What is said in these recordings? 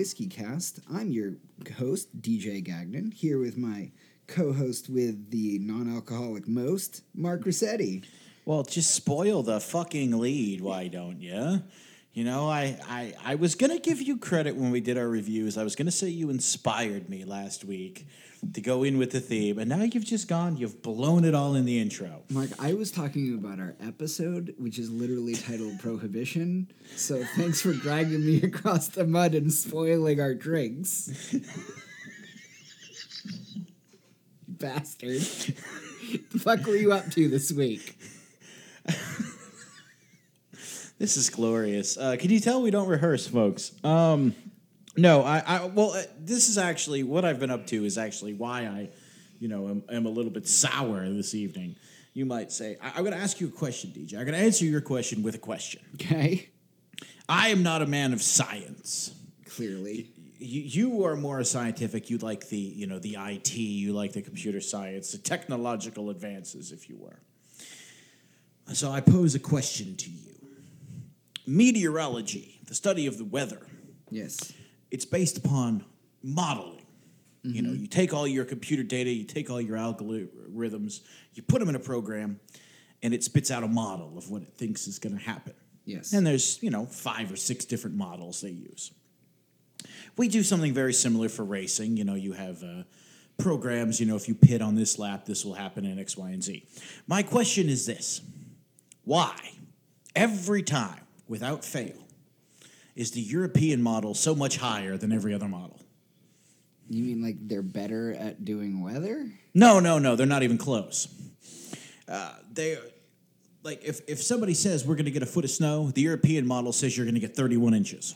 Whiskey cast. I'm your host, DJ Gagnon, here with my co host with the non alcoholic most, Mark Rossetti. Well, just spoil the fucking lead, why don't you? You know, I, I, I was going to give you credit when we did our reviews. I was going to say you inspired me last week to go in with the theme, and now you've just gone, you've blown it all in the intro. Mark, I was talking about our episode, which is literally titled Prohibition. So thanks for dragging me across the mud and spoiling our drinks. Bastard. the fuck were you up to this week? This is glorious. Uh, can you tell we don't rehearse, folks? Um, no, I, I well, uh, this is actually what I've been up to. Is actually why I, you know, am, am a little bit sour this evening. You might say. I, I'm going to ask you a question, DJ. I'm going to answer your question with a question. Okay. I am not a man of science. Clearly. You, you are more scientific. You like the, you know, the IT. You like the computer science, the technological advances, if you were. So I pose a question to you. Meteorology, the study of the weather, Yes. It's based upon modeling. You know, you take all your computer data, you take all your algorithms, you put them in a program, and it spits out a model of what it thinks is going to happen. Yes. And there's, you know, five or six different models they use. We do something very similar for racing. You know, you have uh, programs, you know, if you pit on this lap, this will happen in X, Y, and Z. My question is this Why, every time, without fail, is the European model so much higher than every other model? You mean like they're better at doing weather? No, no, no, they're not even close. Uh, they like if, if somebody says we're going to get a foot of snow, the European model says you're going to get 31 inches.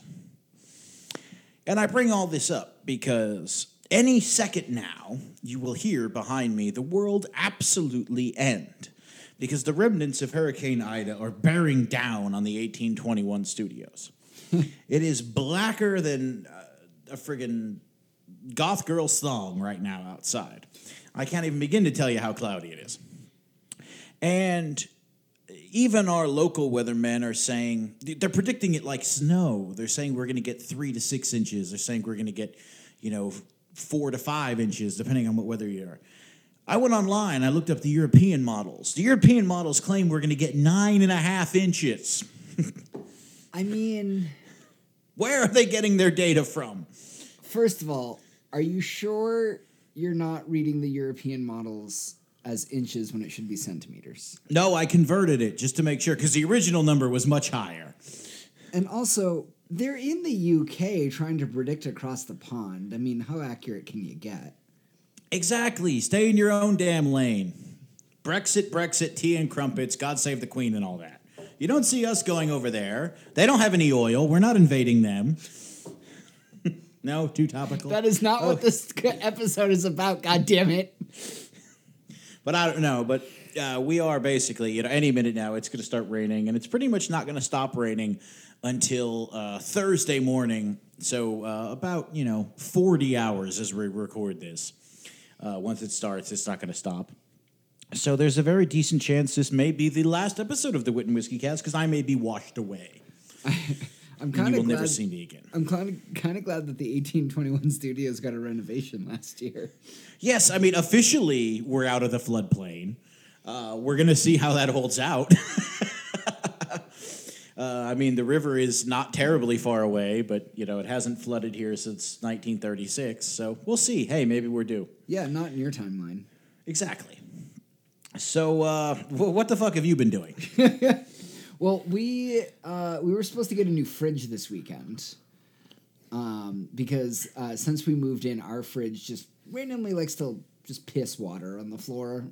And I bring all this up because any second now you will hear behind me the world absolutely end because the remnants of Hurricane Ida are bearing down on the 1821 studios. it is blacker than uh, a friggin' goth girl song right now outside. I can't even begin to tell you how cloudy it is. And even our local weathermen are saying they're predicting it like snow. They're saying we're going to get three to six inches. They're saying we're going to get, you know, four to five inches, depending on what weather you are. I went online. I looked up the European models. The European models claim we're going to get nine and a half inches. I mean, Where are they getting their data from? first of all, are you sure you're not reading the European models as inches when it should be centimeters? No, I converted it just to make sure because the original number was much higher. And also, they're in the UK trying to predict across the pond. I mean, how accurate can you get? Exactly. Stay in your own damn lane. Brexit, Brexit, tea and crumpets, God save the Queen, and all that. You don't see us going over there. They don't have any oil. We're not invading them. no, too topical. That is not what this episode is about, God damn it. But I don't know. But uh, we are basically, you know, any minute now it's going to start raining, and it's pretty much not going to stop raining until uh, Thursday morning. So uh, about you know forty hours as we record this. Uh, once it starts, it's not going to stop. So there's a very decent chance this may be the last episode of the Wit and Whiskey Cast because I may be washed away. I'm kind you of will glad. never see me again. I'm kind of kind of glad that the 1821 studios got a renovation last year. Yes, I mean officially we're out of the floodplain. Uh, we're gonna see how that holds out. uh, I mean, the river is not terribly far away, but you know it hasn't flooded here since 1936. So we'll see. Hey, maybe we're due. Yeah, not in your timeline. Exactly. So, uh, wh- what the fuck have you been doing? Well, we uh, we were supposed to get a new fridge this weekend, um, because uh, since we moved in, our fridge just randomly likes to just piss water on the floor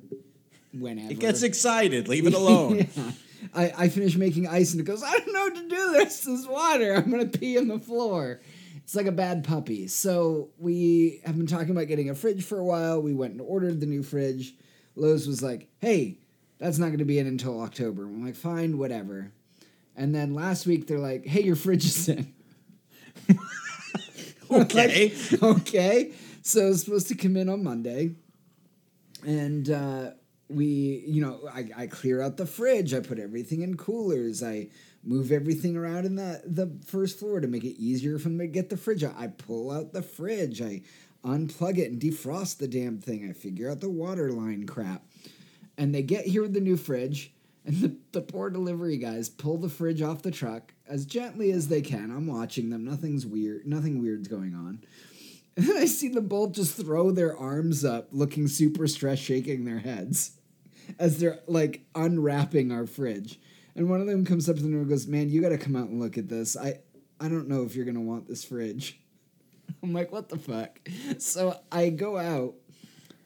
whenever It gets excited. Leave it alone. Yeah. I, I finish making ice and it goes, I don't know what to do. There's this water. I'm going to pee on the floor. It's like a bad puppy. So we have been talking about getting a fridge for a while. We went and ordered the new fridge. Lowe's was like, hey, that's not going to be in until October. I'm like, fine, whatever. And then last week they're like, hey, your fridge is in. Okay. Like, okay. So it's supposed to come in on Monday. And uh, we, you know, I, I clear out the fridge. I put everything in coolers. I move everything around in the the first floor to make it easier for them to get the fridge out. I pull out the fridge. I unplug it and defrost the damn thing. I figure out the water line crap. And they get here with the new fridge, and the, the poor delivery guys pull the fridge off the truck as gently as they can. I'm watching them. Nothing's weird. Nothing weird's going on. And then I see them both just throw their arms up, looking super stressed, shaking their heads as they're like unwrapping our fridge. And one of them comes up to them and goes, "Man, you got to come out and look at this. I I don't know if you're gonna want this fridge." I'm like, "What the fuck?" So I go out,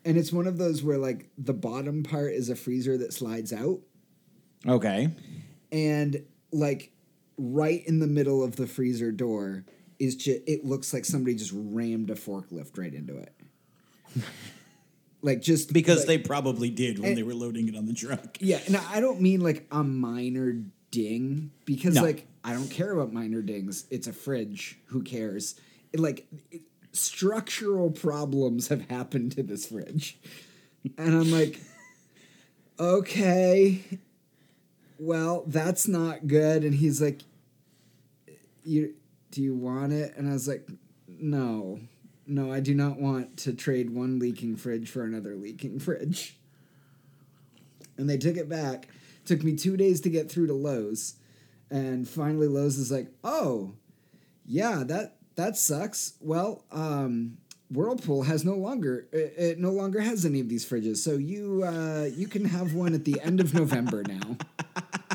and it's one of those where like the bottom part is a freezer that slides out, Okay. and like right in the middle of the freezer door is just it looks like somebody just rammed a forklift right into it. like just Because like- they probably did when And- they eh. were loading it on the truck. Yeah, and I don't mean like a minor ding because No. like I don't care about minor dings. It's a fridge. Who cares? Like structural problems have happened to this fridge, and I'm like, okay, well that's not good. And he's like, you do you want it? And I was like, no. No, I do not want to trade one leaking fridge for another leaking fridge and they took it back. Took me two days to get through to Lowe's, and finally Lowe's is like, "Oh, yeah, that that sucks. Well, um, Whirlpool has no longer it, it no longer has any of these fridges, so you uh, you can have one at the end of November now."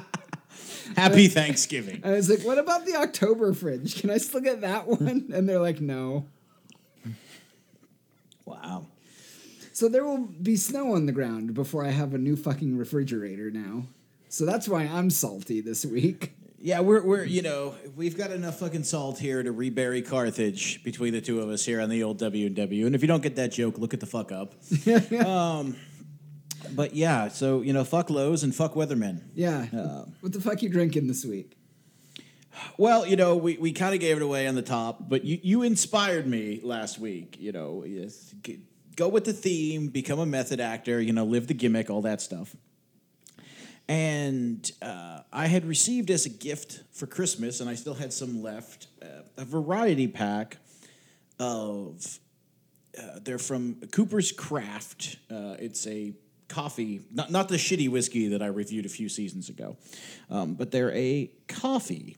Happy Thanksgiving. I was like, "What about the October fridge? Can I still get that one?" And they're like, "No." Wow. So there will be snow on the ground before I have a new fucking refrigerator now. So that's why I'm salty this week. Yeah, we're we're you know we've got enough fucking salt here to rebury Carthage between the two of us here on the old W and W. And if you don't get that joke, look at the fuck up. um, but yeah, so you know, fuck Lowe's and fuck Weathermen. Yeah. what the fuck you drinking this week? Well, you know, we, we kind of gave it away on the top, but you, you inspired me last week. You know, yes, go with the theme, become a method actor, you know, live the gimmick, all that stuff. And uh, I had received as a gift for Christmas, and I still had some left, uh, a variety pack of. Uh, they're from Cooper's Craft. Uh, it's a coffee, not not the shitty whiskey that I reviewed a few seasons ago, um, but they're a coffee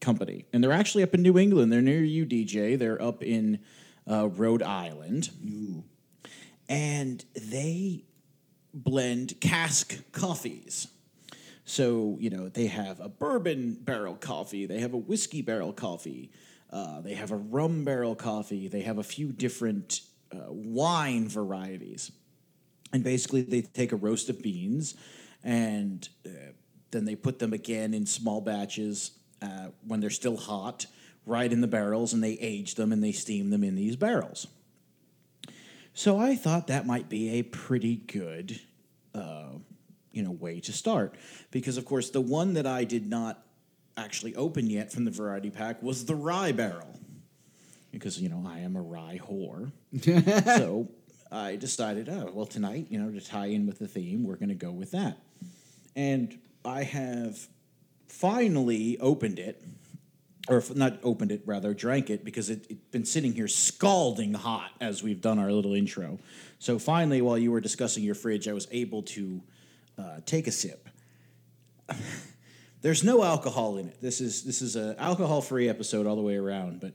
company, and they're actually up in New England. They're near you, DJ. They're up in uh, Rhode Island, Ooh. and they blend cask coffees. So, you know, they have a bourbon barrel coffee, they have a whiskey barrel coffee, uh, they have a rum barrel coffee, they have a few different uh, wine varieties. And basically, they take a roast of beans and uh, then they put them again in small batches uh, when they're still hot, right in the barrels, and they age them and they steam them in these barrels. So I thought that might be a pretty good, uh, you know, way to start. Because, of course, the one that I did not actually open yet from the variety pack was the rye barrel. Because you know I am a rye whore. so I decided, oh well, tonight, you know, to tie in with the theme, we're going to go with that, and I have finally opened it or not opened it rather drank it because it, it's been sitting here scalding hot as we've done our little intro. So finally while you were discussing your fridge i was able to uh, take a sip. There's no alcohol in it. This is this is a alcohol free episode all the way around but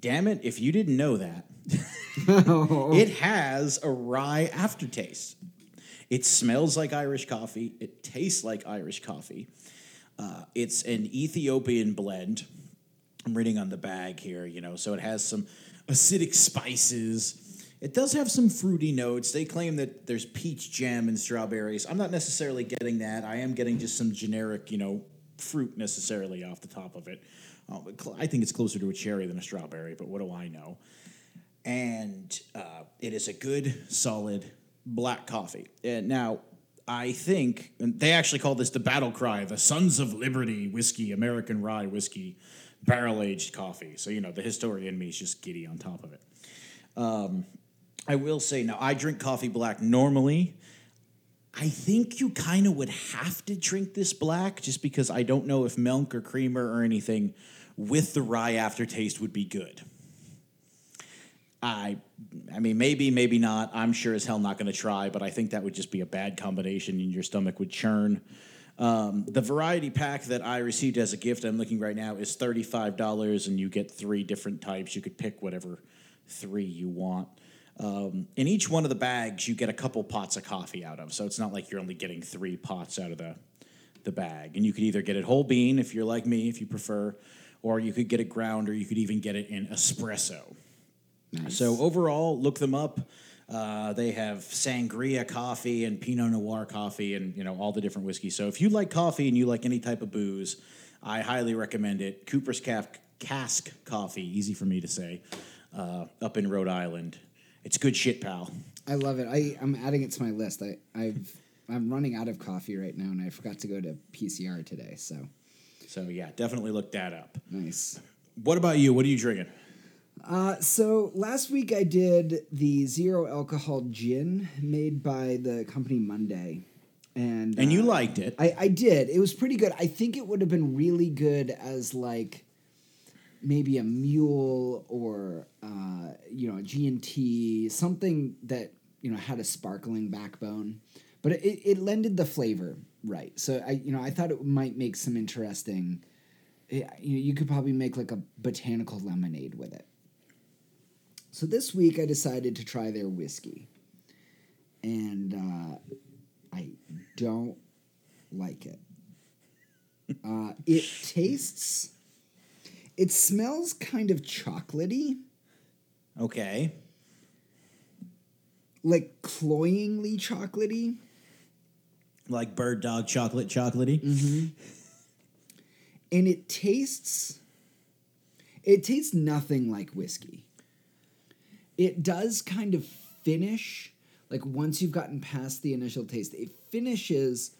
damn it if you didn't know that it has a rye aftertaste. It smells like irish coffee. It tastes like irish coffee. Uh, it's an ethiopian blend. I'm reading on the bag here, you know, so it has some acidic spices. It does have some fruity notes. They claim that there's peach jam and strawberries. I'm not necessarily getting that. I am getting just some generic, you know, fruit necessarily off the top of it. But cl- I think it's closer to a cherry than a strawberry, but what do I know? And uh, it is a good, solid black coffee. And now, I think they actually call this the battle cry, the Sons of Liberty whiskey, American rye whiskey, barrel aged coffee. So you know the historian in me is just giddy on top of it. Um, I will say now I drink coffee black normally. I think you kind of would have to drink this black just because I don't know if milk or creamer or anything with the rye aftertaste would be good. I I mean maybe maybe not. I'm sure as hell not going to try, but I think that would just be a bad combination and your stomach would churn. Um, the variety pack that I received as a gift, I'm looking right now, is $35 and you get three different types. You could pick whatever three you want. Um, in each one of the bags, you get a couple pots of coffee out of. So it's not like you're only getting three pots out of the, the bag. And you could either get it whole bean if you're like me, if you prefer, or you could get it ground, or you could even get it in espresso. So overall, look them up. Uh, they have sangria coffee and Pinot Noir coffee, and you know all the different whiskeys. So if you like coffee and you like any type of booze, I highly recommend it. Cooper's Cask, Cask Coffee, easy for me to say, uh, up in Rhode Island. It's good shit, pal. I love it. I, I'm adding it to my list. I, I've I'm running out of coffee right now, and I forgot to go to PCR today. So So yeah, definitely look that up. nice. What about you? What are you drinking? Uh, so last week I did the zero alcohol gin made by the company Monday, and And you uh, liked it. I, I did. It was pretty good. I think it would have been really good as like maybe a mule or uh, you know a G and T, something that you know had a sparkling backbone, but it, it lended the flavor right. So I you know I thought it might make some interesting. eh, You know, you could probably make like a botanical lemonade with it. So this week I decided to try their whiskey, and uh, I don't like it. Uh, it tastes. It smells kind of chocolatey, okay. like cloyingly chocolatey. Like bird dog chocolate chocolatey. Mm-hmm. and it tastes it tastes nothing like whiskey it does kind of finish like once you've gotten past the initial taste it finishes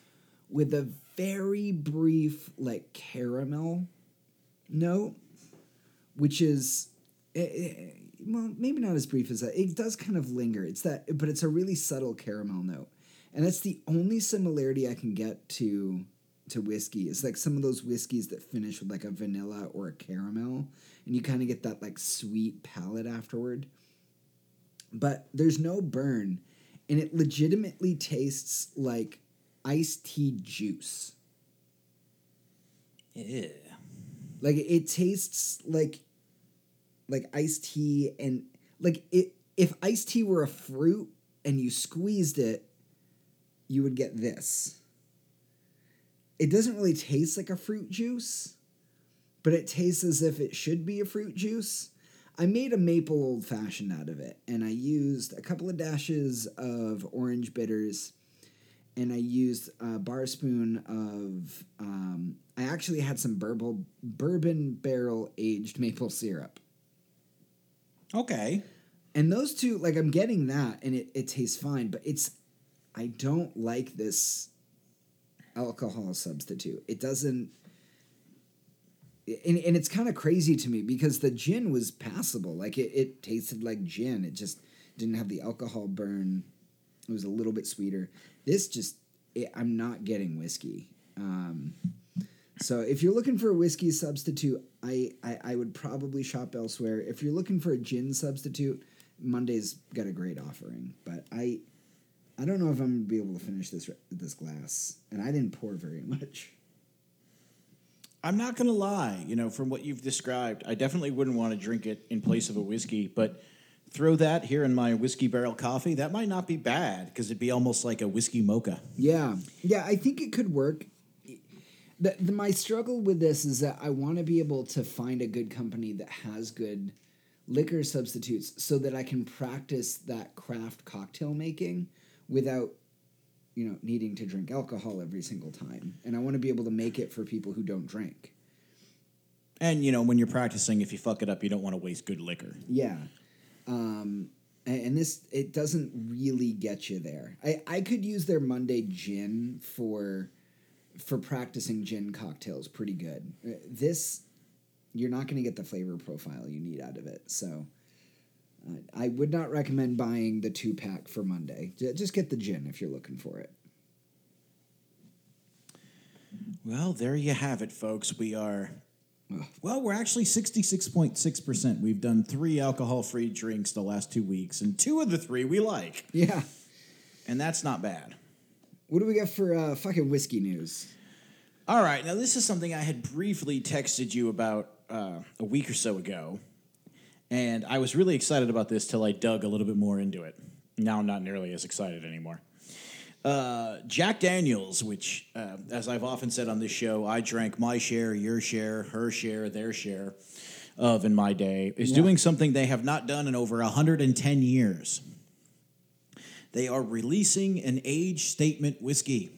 with a very brief like caramel note which is eh, eh, well maybe not as brief as that. It does kind of linger. It's that but it's a really subtle caramel note. And that's the only similarity i can get to to whiskey. It's like some of those whiskeys that finish with like a vanilla or a caramel and you kind of get that like sweet palate afterward. But there's no burn and it legitimately tastes like iced tea juice. Yeah. like it tastes like like iced tea and like it if iced tea were a fruit and you squeezed it you would get this it doesn't really taste like a fruit juice but it tastes as if it should be a fruit juice i made a maple old fashioned out of it and i used a couple of dashes of orange bitters and I used a bar spoon of. Um, I actually had some bourbon bourbon barrel aged maple syrup, Okay. and those two, like I'm getting that, and it it tastes fine, but it's. I don't like this alcohol substitute. It doesn't. And, and it's kind of crazy to me because the gin was passable. Like it, it tasted like gin. It just didn't have the alcohol burn. It was a little bit sweeter. This just, it, I'm not getting whiskey. Um, so if you're looking for a whiskey substitute, I, I I would probably shop elsewhere. If you're looking for a gin substitute, Monday's got a great offering. But I I don't know if I'm gonna be able to finish this this glass, and I didn't pour very much. I'm not gonna lie, you know, from what you've described, I definitely wouldn't want to drink it in place of a whiskey, but throw that here in my whiskey barrel coffee, that might not be bad because it'd be almost like a whiskey mocha. Yeah, yeah, I think it could work. The, the, my struggle with this is that I want to be able to find a good company that has good liquor substitutes so that I can practice that craft cocktail making without you know needing to drink alcohol every single time. And I want to be able to make it for people who don't drink. And you know, when you're practicing, if you fuck it up, you don't want to waste good liquor. Yeah. Um, and, and this it doesn't really get you there. I, I could use their Monday gin for for practicing gin cocktails pretty good. Uh, This you're not going to get the flavor profile you need out of it. So uh, I would not recommend buying the two pack for Monday. Just get the gin if you're looking for it. Well, there you have it, folks. We are. Well, we're actually 66.6%. We've done three alcohol free drinks the last two weeks, and two of the three we like. Yeah. And that's not bad. What do we got for uh, fucking whiskey news? All right, now this is something I had briefly texted you about uh, a week or so ago, and I was really excited about this till I dug a little bit more into it. Now I'm not nearly as excited anymore. Uh, Jack Daniels, which, uh, as I've often said on this show, I drank my share, your share, her share, their share of in my day, is Yeah. doing something they have not done in over 110 years. They are releasing an age statement whiskey.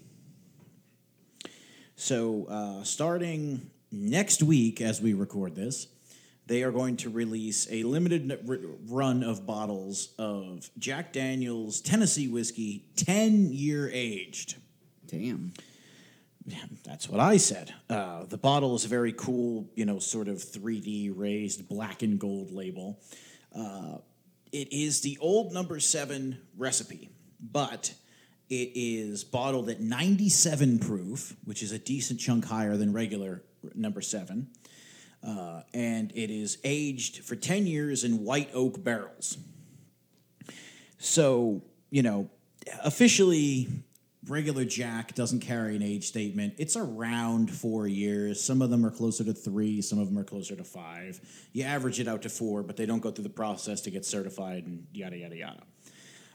So, uh, starting next week, as we record this, they are going to release a limited run of bottles of Jack Daniels Tennessee whiskey, 10 year aged. Damn. That's what I said. Uh, the bottle is a very cool, you know, sort of 3D raised black and gold label. Uh, it is the old number seven recipe, but it is bottled at 97 proof, which is a decent chunk higher than regular number seven. Uh, and it is aged for 10 years in white oak barrels. So, you know, officially, regular Jack doesn't carry an age statement. It's around four years. Some of them are closer to three, some of them are closer to five. You average it out to four, but they don't go through the process to get certified and yada, yada, yada.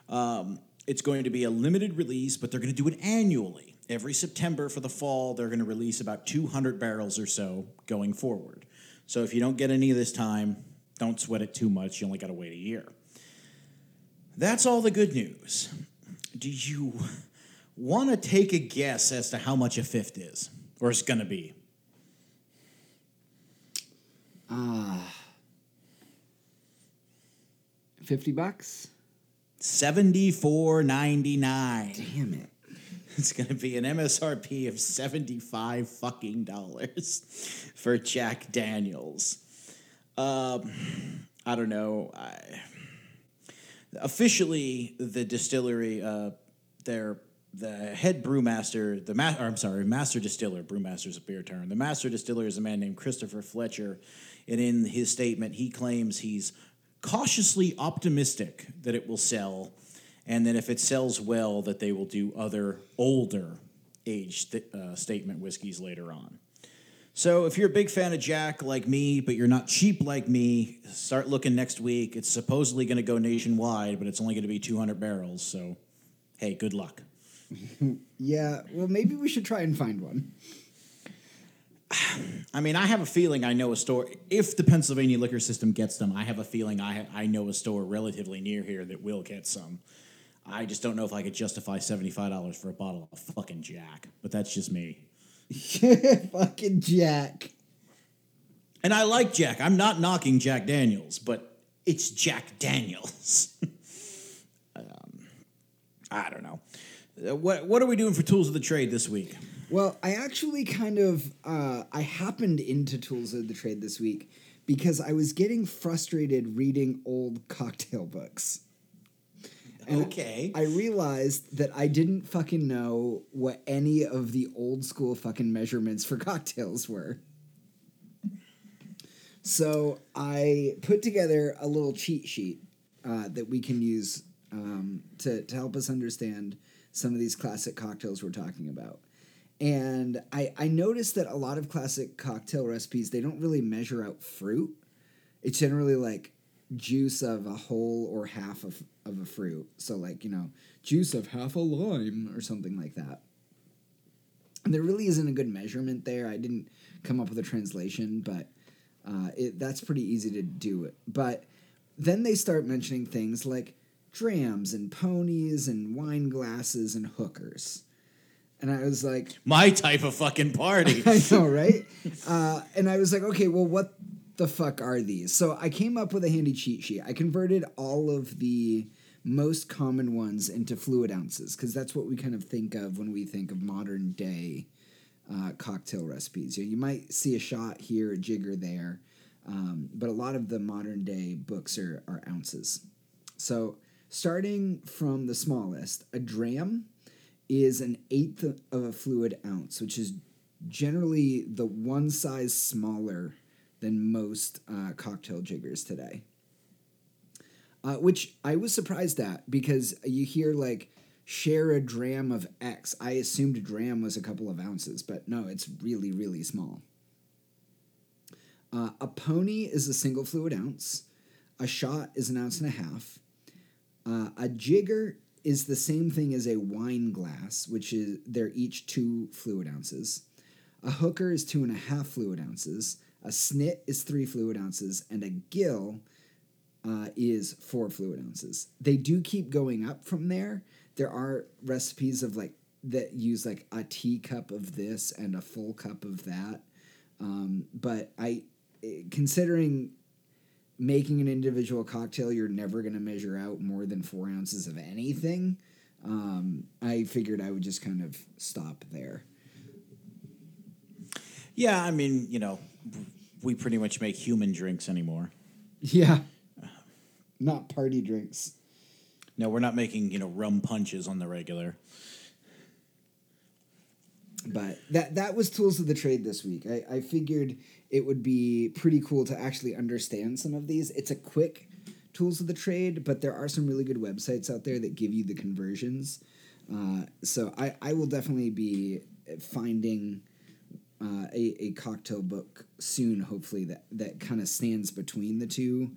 Um, it's going to be a limited release, but they're going to do it annually. Every September for the fall, they're going to release about 200 barrels or so going forward. So if you don't get any of this time, don't sweat it too much. You only got to wait a year. That's all the good news. Do you want to take a guess as to how much a fifth is, or is going to be? Fifty bucks? Seventy-four ninety-nine. Damn it. It's going to be an MSRP of seventy-five fucking dollars for Jack Daniels. Um, I don't know. I, officially, the distillery, uh, their the head brewmaster, the ma- or I'm sorry, master distiller. Brewmaster's a beer term. The master distiller is a man named Christopher Fletcher, and in his statement, he claims he's cautiously optimistic that it will sell, and then if it sells well, that they will do other older age st- uh, statement whiskeys later on. So if you're a big fan of Jack like me, but you're not cheap like me, start looking next week. It's supposedly going to go nationwide, but it's only going to be 200 barrels. So, hey, good luck. Yeah, well, maybe we should try and find one. I mean, I have a feeling I know a store. If the Pennsylvania liquor system gets them, I have a feeling I I know a store relatively near here that will get some. I just don't know if I could justify seventy five dollars for a bottle of fucking Jack, but that's just me. fucking Jack. And I like Jack. I'm not knocking Jack Daniels, but it's Jack Daniels. um, I don't know. Uh, what what are we doing for tools of the trade this week? Well, I actually kind of uh, I happened into Tools of the Trade this week because I was getting frustrated reading old cocktail books. And Okay. I realized that I didn't fucking know what any of the old school fucking measurements for cocktails were. So I put together a little cheat sheet uh, that we can use um, to, to help us understand some of these classic cocktails we're talking about. And I, I noticed that a lot of classic cocktail recipes, they don't really measure out fruit. It's generally like juice of a whole or half of, of a fruit. So, like, you know, juice of half a lime or something like that. And there really isn't a good measurement there. I didn't come up with a translation, but uh, it, that's pretty easy to do it. But then they start mentioning things like drams and ponies and wine glasses and hookers. And I was like, My type of fucking party. I know, right? uh, and I was like, okay, well, what the fuck are these? So I came up with a handy cheat sheet. I converted all of the most common ones into fluid ounces because that's what we kind of think of when we think of modern day uh, cocktail recipes. You, know, you might see a shot here, a jigger there, um, but a lot of the modern day books are, are ounces. So starting from the smallest, a dram is an eighth of a fluid ounce, which is generally the one size smaller than most uh, cocktail jiggers today. Uh, which I was surprised at because you hear like share a dram of X. I assumed a dram was a couple of ounces, but no, it's really, really small. Uh, a pony is a single fluid ounce. A shot is an ounce and a half. Uh, a jigger is the same thing as a wine glass, which is they're each two fluid ounces. A hooker is two and a half fluid ounces. A snit is three fluid ounces, and a gill uh, is four fluid ounces. They do keep going up from there. There are recipes of like that use like a teacup of this and a full cup of that. Um, but I, eh, considering making an individual cocktail, you're never going to measure out more than four ounces of anything. Um, I figured I would just kind of stop there. Yeah, I mean, you know, we pretty much make human drinks anymore. Yeah. Not party drinks. No, we're not making, you know, rum punches on the regular. But that that was tools of the trade this week. I, I figured it would be pretty cool to actually understand some of these. It's a quick tools of the trade, but there are some really good websites out there that give you the conversions. Uh, so I, I will definitely be finding uh, a, a cocktail book soon, hopefully, that, that kind of stands between the two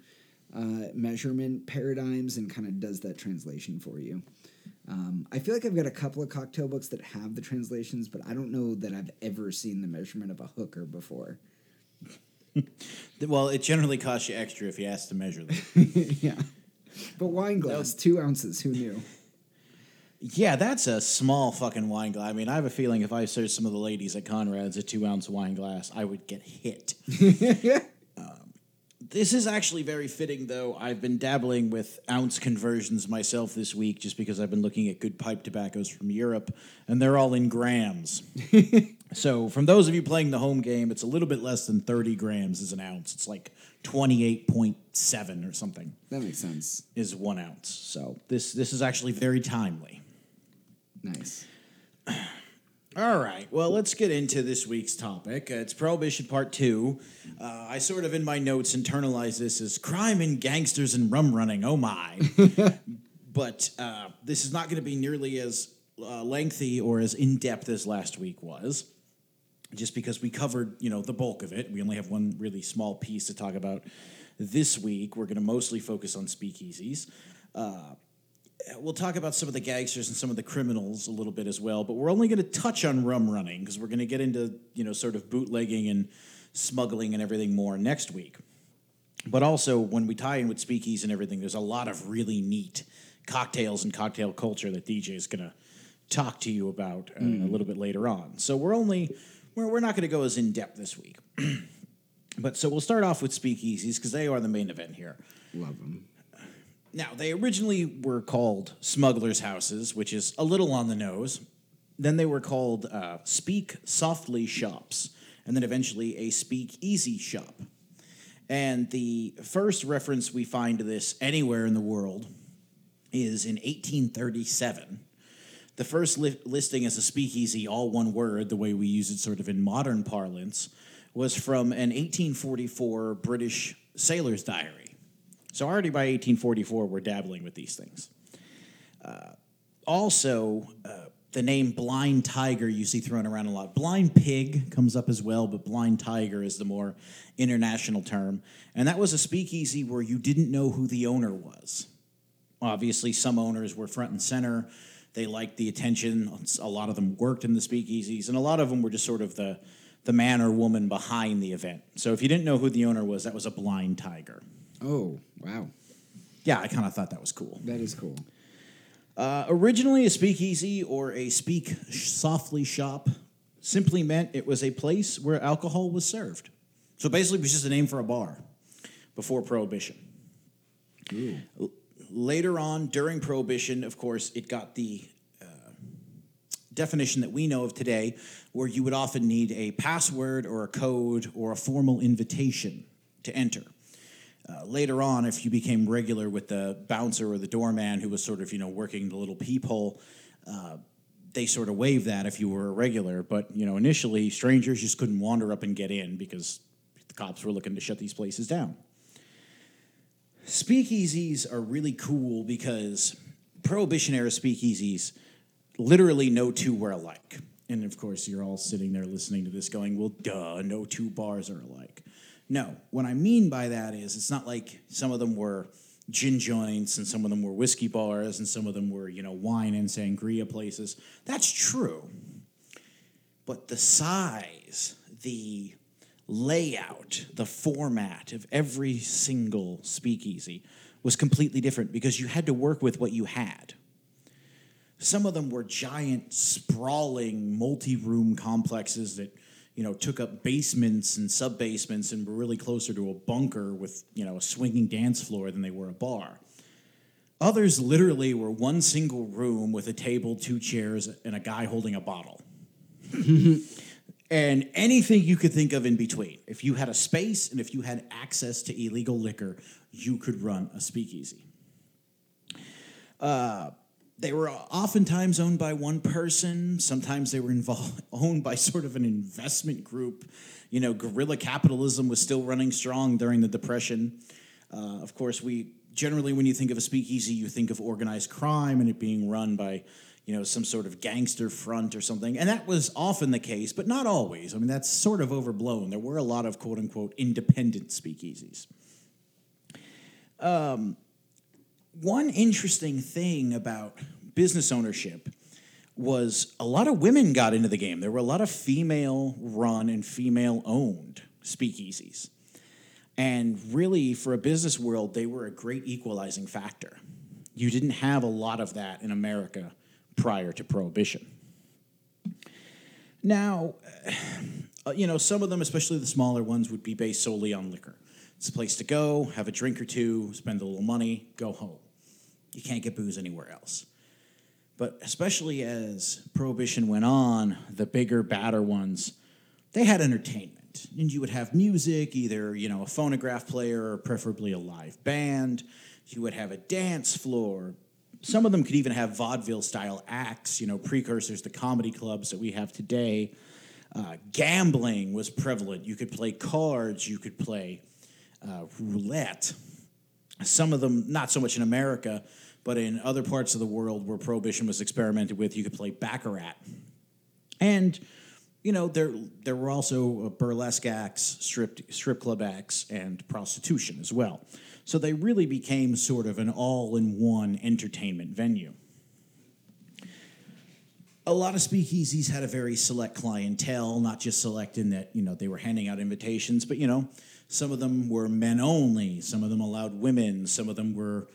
uh, measurement paradigms and kind of does that translation for you. Um, I feel like I've got a couple of cocktail books that have the translations, but I don't know that I've ever seen the measurement of a hooker before. Well, it generally costs you extra if you ask to measure them. yeah. But wine glass, two ounces, who knew? yeah, that's a small fucking wine glass. I mean, I have a feeling if I served some of the ladies at Conrad's a two ounce wine glass, I would get hit. Um, this is actually very fitting, though. I've been dabbling with ounce conversions myself this week just because I've been looking at good pipe tobaccos from Europe, and they're all in grams. So, from those of you playing the home game, it's a little bit less than 30 grams is an ounce. It's like 28.7 or something That makes sense. is one ounce. So, this, this is actually very timely. Nice. All right. Well, let's get into this week's topic. Uh, it's Prohibition Part 2. Uh, I sort of, in my notes, internalize this as crime and gangsters and rum running. Oh, my. but uh, this is not going to be nearly as uh, lengthy or as in depth as last week was, just because we covered, you know, the bulk of it. We only have one really small piece to talk about this week. We're going to mostly focus on speakeasies we'll talk about some of the gangsters and some of the criminals a little bit as well, but we're only going to touch on rum running because we're going to get into, you know, sort of bootlegging and smuggling and everything more next week. But also, when we tie in with speakeasies and everything, there's a lot of really neat cocktails and cocktail culture that DJ is going to talk to you about uh, a little bit later on. So we're only, we're, we're not going to go as in depth this week. but so we'll start off with speakeasies because they are the main event here. Love them. Now, they originally were called smugglers' houses, which is a little on the nose. Then they were called uh, speak softly shops, and then eventually a speakeasy shop. And the first reference we find to this anywhere in the world is in 1837. The first li- listing as a speakeasy, all one word, the way we use it sort of in modern parlance, was from an 1844 British sailor's diary. So already by 1844, we're dabbling with these things. Uh, also, uh, the name blind tiger you see thrown around a lot. Blind pig comes up as well, but blind tiger is the more international term. And that was a speakeasy where you didn't know who the owner was. Obviously, some owners were front and center. They liked the attention. A lot of them worked in the speakeasies, and a lot of them were just sort of the, the man or woman behind the event. So if you didn't know who the owner was, that was a blind tiger. Oh, wow. Yeah, I kind of thought that was cool. That is cool. Uh, originally, a speakeasy or a speak softly shop simply meant it was a place where alcohol was served. So basically, it was just a name for a bar before Prohibition. L- later on, during Prohibition, of course, it got the uh, definition that we know of today, where you would often need a password or a code or a formal invitation to enter. Uh, later on, if you became regular with the bouncer or the doorman who was sort of, you know, working the little peephole, uh, they sort of waived that if you were a regular. But you know, initially, strangers just couldn't wander up and get in because the cops were looking to shut these places down. Speakeasies are really cool because Prohibition era speakeasies literally no two were alike. And of course, you're all sitting there listening to this going, well, duh, no two bars are alike. No, what I mean by that is it's not like some of them were gin joints and some of them were whiskey bars and some of them were, you know, wine and sangria places. That's true. But the size, the layout, the format of every single speakeasy was completely different because you had to work with what you had. Some of them were giant, sprawling, multi-room complexes that you know took up basements and sub-basements and were really closer to a bunker with you know a swinging dance floor than they were a bar. Others literally were one single room with a table, two chairs, and a guy holding a bottle. and anything you could think of in between. If you had a space and if you had access to illegal liquor, you could run a speakeasy. Uh, they were oftentimes owned by one person. Sometimes they were involved, owned by sort of an investment group. You know, guerrilla capitalism was still running strong during the Depression. Uh, of course, we generally, when you think of a speakeasy, you think of organized crime and it being run by, you know, some sort of gangster front or something. And that was often the case, but not always. I mean, that's sort of overblown. There were a lot of quote unquote independent speakeasies. Um, one interesting thing about business ownership was a lot of women got into the game. There were a lot of female run and female owned speakeasies. And really, for a business world, they were a great equalizing factor. You didn't have a lot of that in America prior to Prohibition. Now, uh, you know, some of them, especially the smaller ones, would be based solely on liquor. It's a place to go, have a drink or two, spend a little money, go home. You can't get booze anywhere else. But especially as Prohibition went on, the bigger, badder ones, they had entertainment. And you would have music, either, you know, a phonograph player or preferably a live band. You would have a dance floor. Some of them could even have vaudeville style acts, you know, precursors to comedy clubs that we have today. Uh, gambling was prevalent. You could play cards, you could play uh, roulette. Some of them, not so much in America, but in other parts of the world where prohibition was experimented with, you could play baccarat. And you know, there there were also uh, burlesque acts, strip strip club acts, and prostitution as well. So they really became sort of an all-in-one entertainment venue. A lot of speakeasies had a very select clientele, not just select in that you know they were handing out invitations, but you know some of them were men only, some of them allowed women, some of them were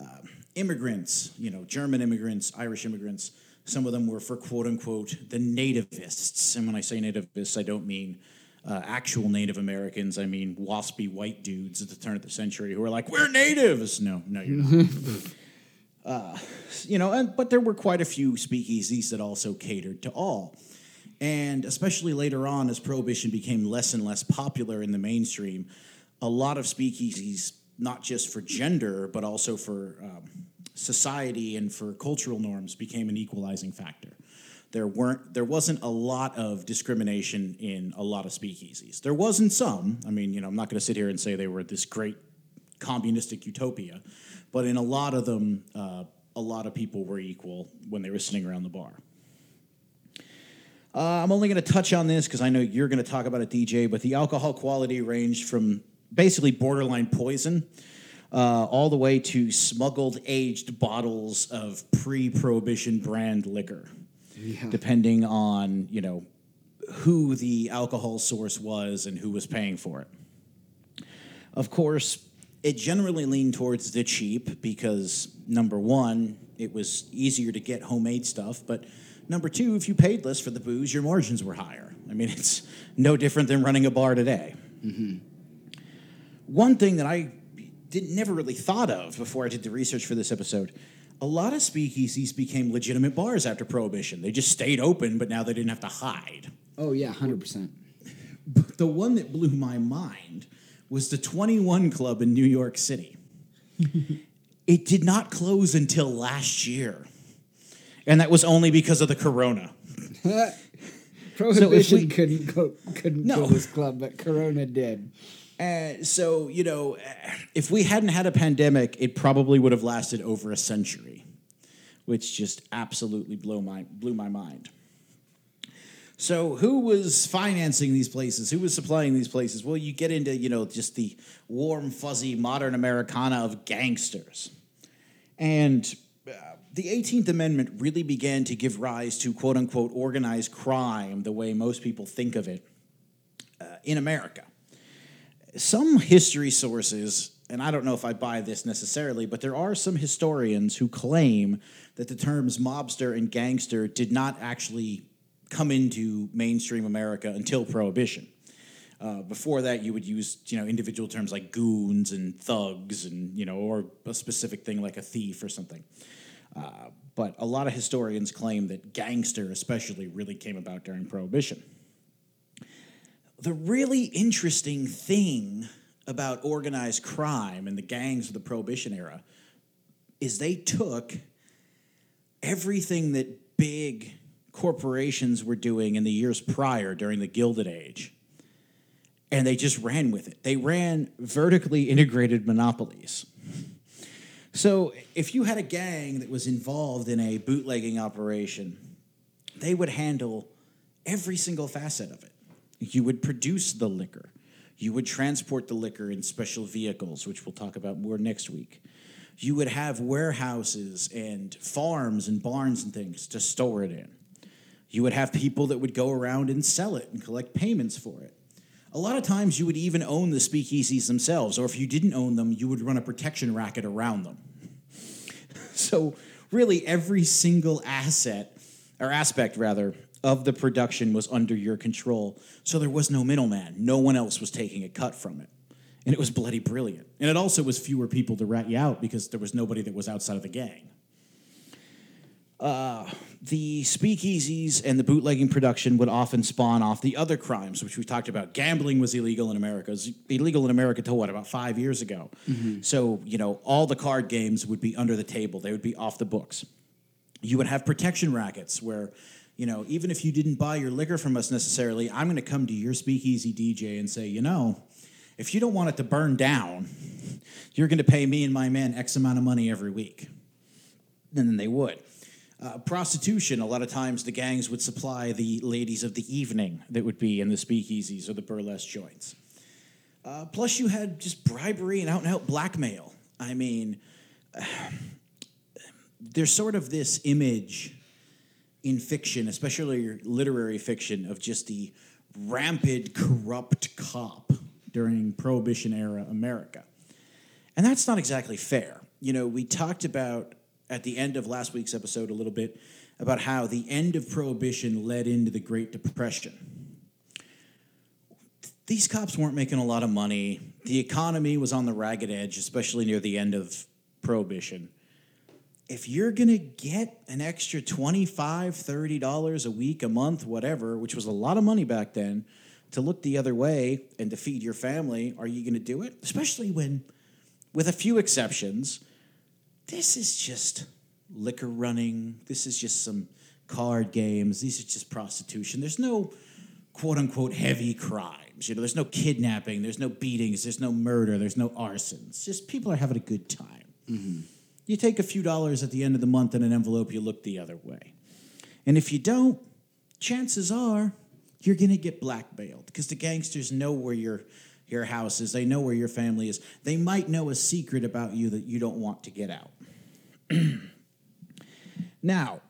uh, immigrants, you know, German immigrants, Irish immigrants. Some of them were for quote unquote the nativists. And when I say nativists, I don't mean uh, actual Native Americans. I mean waspy white dudes at the turn of the century who were like, we're natives. No, no, you're not. uh, you know, and, but there were quite a few speakeasies that also catered to all. And especially later on, as prohibition became less and less popular in the mainstream, a lot of speakeasies, not just for gender, but also for um, society and for cultural norms, became an equalizing factor. There weren't, there wasn't a lot of discrimination in a lot of speakeasies. There wasn't some. I mean, you know, I'm not going to sit here and say they were this great communistic utopia, but in a lot of them, uh, a lot of people were equal when they were sitting around the bar. Uh, I'm only going to touch on this because I know you're going to talk about it, DJ, but the alcohol quality ranged from basically borderline poison uh, all the way to smuggled aged bottles of pre prohibition brand liquor, Yeah. depending on, you know, who the alcohol source was and who was paying for it. Of course, it generally leaned towards the cheap because number one, it was easier to get homemade stuff, but number two, if you paid less for the booze, your margins were higher. I mean, it's no different than running a bar today. Mm-hmm. One thing that I did never really thought of before I did the research for this episode. A lot of speakeasies became legitimate bars after Prohibition. They just stayed open, but now they didn't have to hide. Oh yeah, hundred percent. But The one that blew my mind was the 21 Club in New York City. it did not close until last year. and that was only because of the corona. Prohibition we- couldn't go, couldn't No. kill this club, but Corona did. Uh, so you know, uh, if we hadn't had a pandemic, it probably would have lasted over a century, which just absolutely blew my blew my mind. So who was financing these places? Who was supplying these places? Well, you get into you know just the warm, fuzzy, modern Americana of gangsters, and uh, the 18th Amendment really began to give rise to quote unquote organized crime the way most people think of it uh, in America some history sources, and I don't know if I buy this necessarily, but there are some historians who claim that the terms mobster and gangster did not actually come into mainstream America until Prohibition. Uh, before that, you would use you know individual terms like goons and thugs, and you know, or a specific thing like a thief or something. Uh, but a lot of historians claim that gangster, especially, really came about during Prohibition the really interesting thing about organized crime and the gangs of the Prohibition era is they took everything that big corporations were doing in the years prior during the Gilded Age and they just ran with it. They ran vertically integrated monopolies. So if you had a gang that was involved in a bootlegging operation, they would handle every single facet of it. You would produce the liquor. You would transport the liquor in special vehicles, which we'll talk about more next week. You would have warehouses and farms and barns and things to store it in. You would have people that would go around and sell it and collect payments for it. A lot of times you would even own the speakeasies themselves, or if you didn't own them, you would run a protection racket around them. So, really, every single asset, or aspect rather, of the production was under your control. So there was no middleman. No one else was taking a cut from it. And it was bloody brilliant. And it also was fewer people to rat you out because there was nobody that was outside of the gang. Uh, the speakeasies and the bootlegging production would often spawn off the other crimes, which we talked about. Gambling was illegal in America. It was illegal in America till what, about five years ago. So, you know, all the card games would be under the table, they would be off the books. You would have protection rackets where, you know, even if you didn't buy your liquor from us necessarily, I'm going to come to your speakeasy DJ and say, you know, if you don't want it to burn down, you're going to pay me and my man X amount of money every week. And then they would. Uh, prostitution, a lot of times the gangs would supply the ladies of the evening that would be in the speakeasies or the burlesque joints. Uh, plus, you had just bribery and out and out blackmail. I mean, there's sort of this image in fiction, especially literary fiction, of just the rampant, corrupt cop during Prohibition era America. And that's not exactly fair. You know, we talked about at the end of last week's episode a little bit about how the end of Prohibition led into the Great Depression. These cops weren't making a lot of money. The economy was on the ragged edge, especially near the end of Prohibition. If you're going to get an extra $25, $30 a week, a month, whatever, which was a lot of money back then, to look the other way and to feed your family, are you going to do it? Especially when, with a few exceptions, this is just liquor running. This is just some card games. These are just prostitution. There's no quote unquote heavy crimes. You know, there's no kidnapping, there's no beatings, there's no murder, there's no arsons. Just people are having a good time. Mm-hmm. You take a few dollars at the end of the month in an envelope, you look the other way. And if you don't, chances are you're going to get blackmailed because the gangsters know where your your house is. They know where your family is. They might know a secret about you that you don't want to get out. now,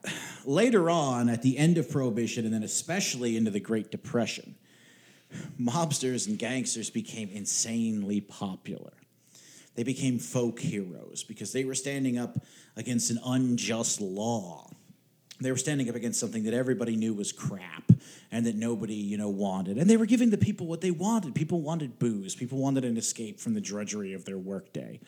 later on, at the end of Prohibition, and then especially into the Great Depression, mobsters and gangsters became insanely popular. They became folk heroes because they were standing up against an unjust law. They were standing up against something that everybody knew was crap and that nobody, you know, wanted. And they were giving the people what they wanted. People wanted booze. People wanted an escape from the drudgery of their workday.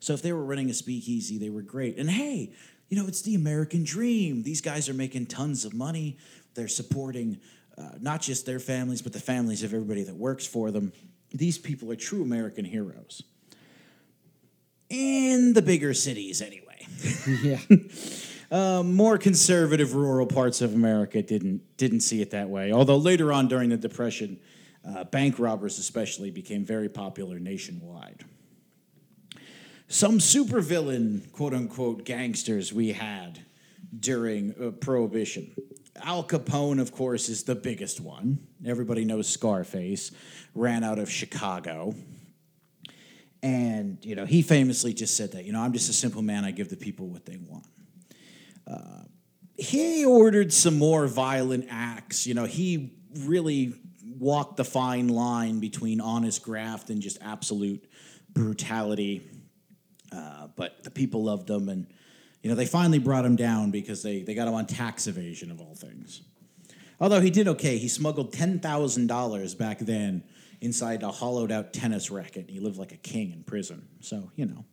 So if they were running a speakeasy, they were great. And hey, you know, it's the American dream. These guys are making tons of money. They're supporting uh, not just their families, but the families of everybody that works for them. These people are true American heroes. In the bigger cities, anyway. yeah. uh, more conservative rural parts of America didn't didn't see it that way. Although later on during the Depression, uh, bank robbers especially became very popular nationwide. Some supervillain, quote unquote, gangsters we had during uh, Prohibition. Al Capone, of course, is the biggest one. Everybody knows Scarface, ran out of Chicago. And, you know, he famously just said that, you know, I'm just a simple man, I give the people what they want. Uh, he ordered some more violent acts. You know, he really walked the fine line between honest graft and just absolute brutality. Uh, but the people loved him, and you know they finally brought him down because they, they got him on tax evasion of all things. Although he did okay, he smuggled ten thousand dollars back then inside a hollowed out tennis racket. He lived like a king in prison, so you know.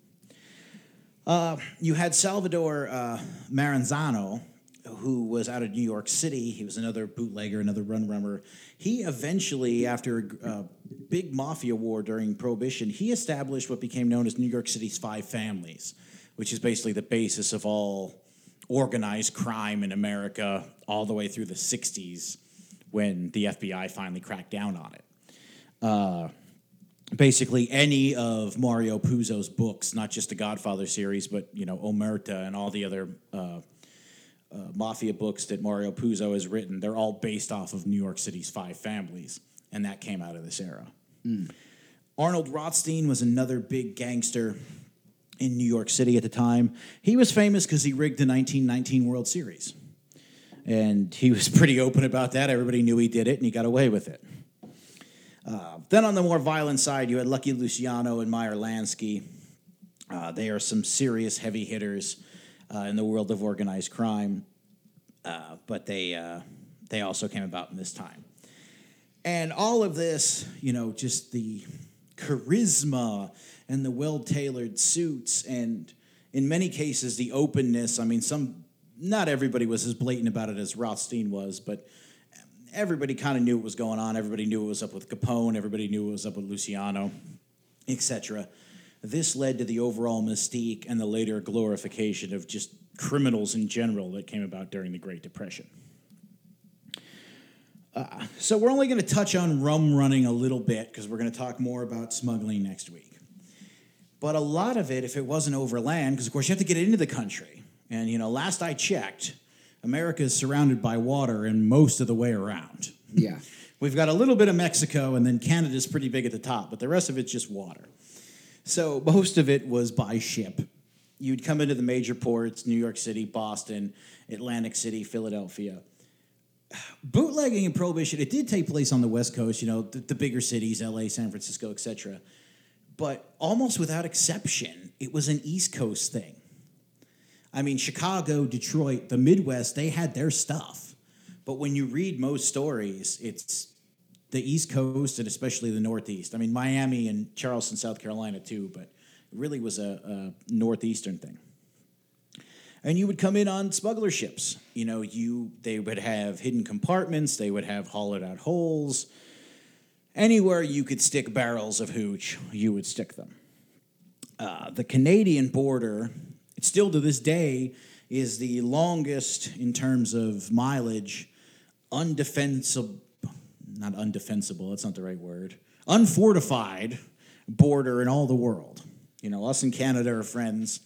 Uh, you had Salvador uh, Maranzano, who was out of New York City. He was another bootlegger, another rum runner. He eventually, after a big mafia war during Prohibition, he established what became known as New York City's Five Families, which is basically the basis of all organized crime in America all the way through the 60s when the FBI finally cracked down on it. Uh, basically any of Mario Puzo's books, not just the Godfather series, but you know Omerta and all the other uh, uh, mafia books that Mario Puzo has written. They're all based off of New York City's Five Families, and that came out of this era. Arnold Rothstein was another big gangster in New York City at the time. He was famous because he rigged the 1919 World Series. And he was pretty open about that. Everybody knew he did it, and he got away with it. Uh, then on the more violent side, you had Lucky Luciano and Meyer Lansky. Uh, they are some serious heavy hitters uh, in the world of organized crime, uh, but they uh, they also came about in this time. And all of this, you know, just the charisma and the well tailored suits, and in many cases, the openness. I mean, some, not everybody was as blatant about it as Rothstein was, but everybody kind of knew what was going on. Everybody knew what was up with Capone. Everybody knew what was up with Luciano, etc. This led to the overall mystique and the later glorification of just criminals in general that came about during the Great Depression. Uh, so we're only going to touch on rum running a little bit because we're going to talk more about smuggling next week. But a lot of it, if it wasn't overland, because of course you have to get into the country, and you know, last I checked, America is surrounded by water and most of the way around. Yeah. We've got a little bit of Mexico, and then Canada's pretty big at the top, but the rest of it's just water. So most of it was by ship. You'd come into the major ports New York City, Boston, Atlantic City, Philadelphia. Bootlegging and prohibition, it did take place on the West Coast, you know, the, the bigger cities, LA, San Francisco, etc. But almost without exception, it was an East Coast thing. I mean, Chicago, Detroit, the Midwest, they had their stuff. But when you read most stories, it's the East Coast and especially the Northeast. I mean, Miami and Charleston, South Carolina, too, but it really was a, a Northeastern thing. And you would come in on smuggler ships. You know, you they would have hidden compartments, they would have hollowed out holes. Anywhere you could stick barrels of hooch, you would stick them. Uh, the Canadian border still to this day is the longest in terms of mileage, undefensible, not undefensible, that's not the right word, unfortified border in all the world. You know, us in Canada are friends.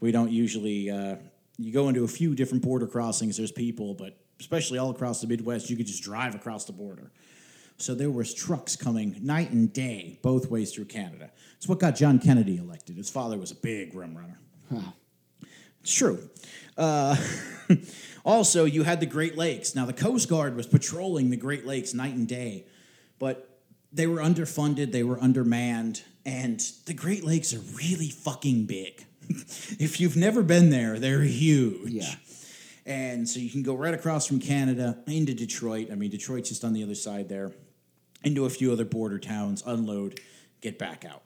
We don't usually, uh, you go into a few different border crossings, there's people, but especially all across the Midwest, you could just drive across the border. So there was trucks coming night and day both ways through Canada. It's what got John Kennedy elected. His father was a big rum runner. Huh. It's true. Uh, also, you had the Great Lakes. Now, the Coast Guard was patrolling the Great Lakes night and day, but they were underfunded, they were undermanned, and the Great Lakes are really fucking big. if you've never been there, they're huge. Yeah. And so you can go right across from Canada into Detroit. I mean, Detroit's just on the other side there, into a few other border towns, unload, get back out.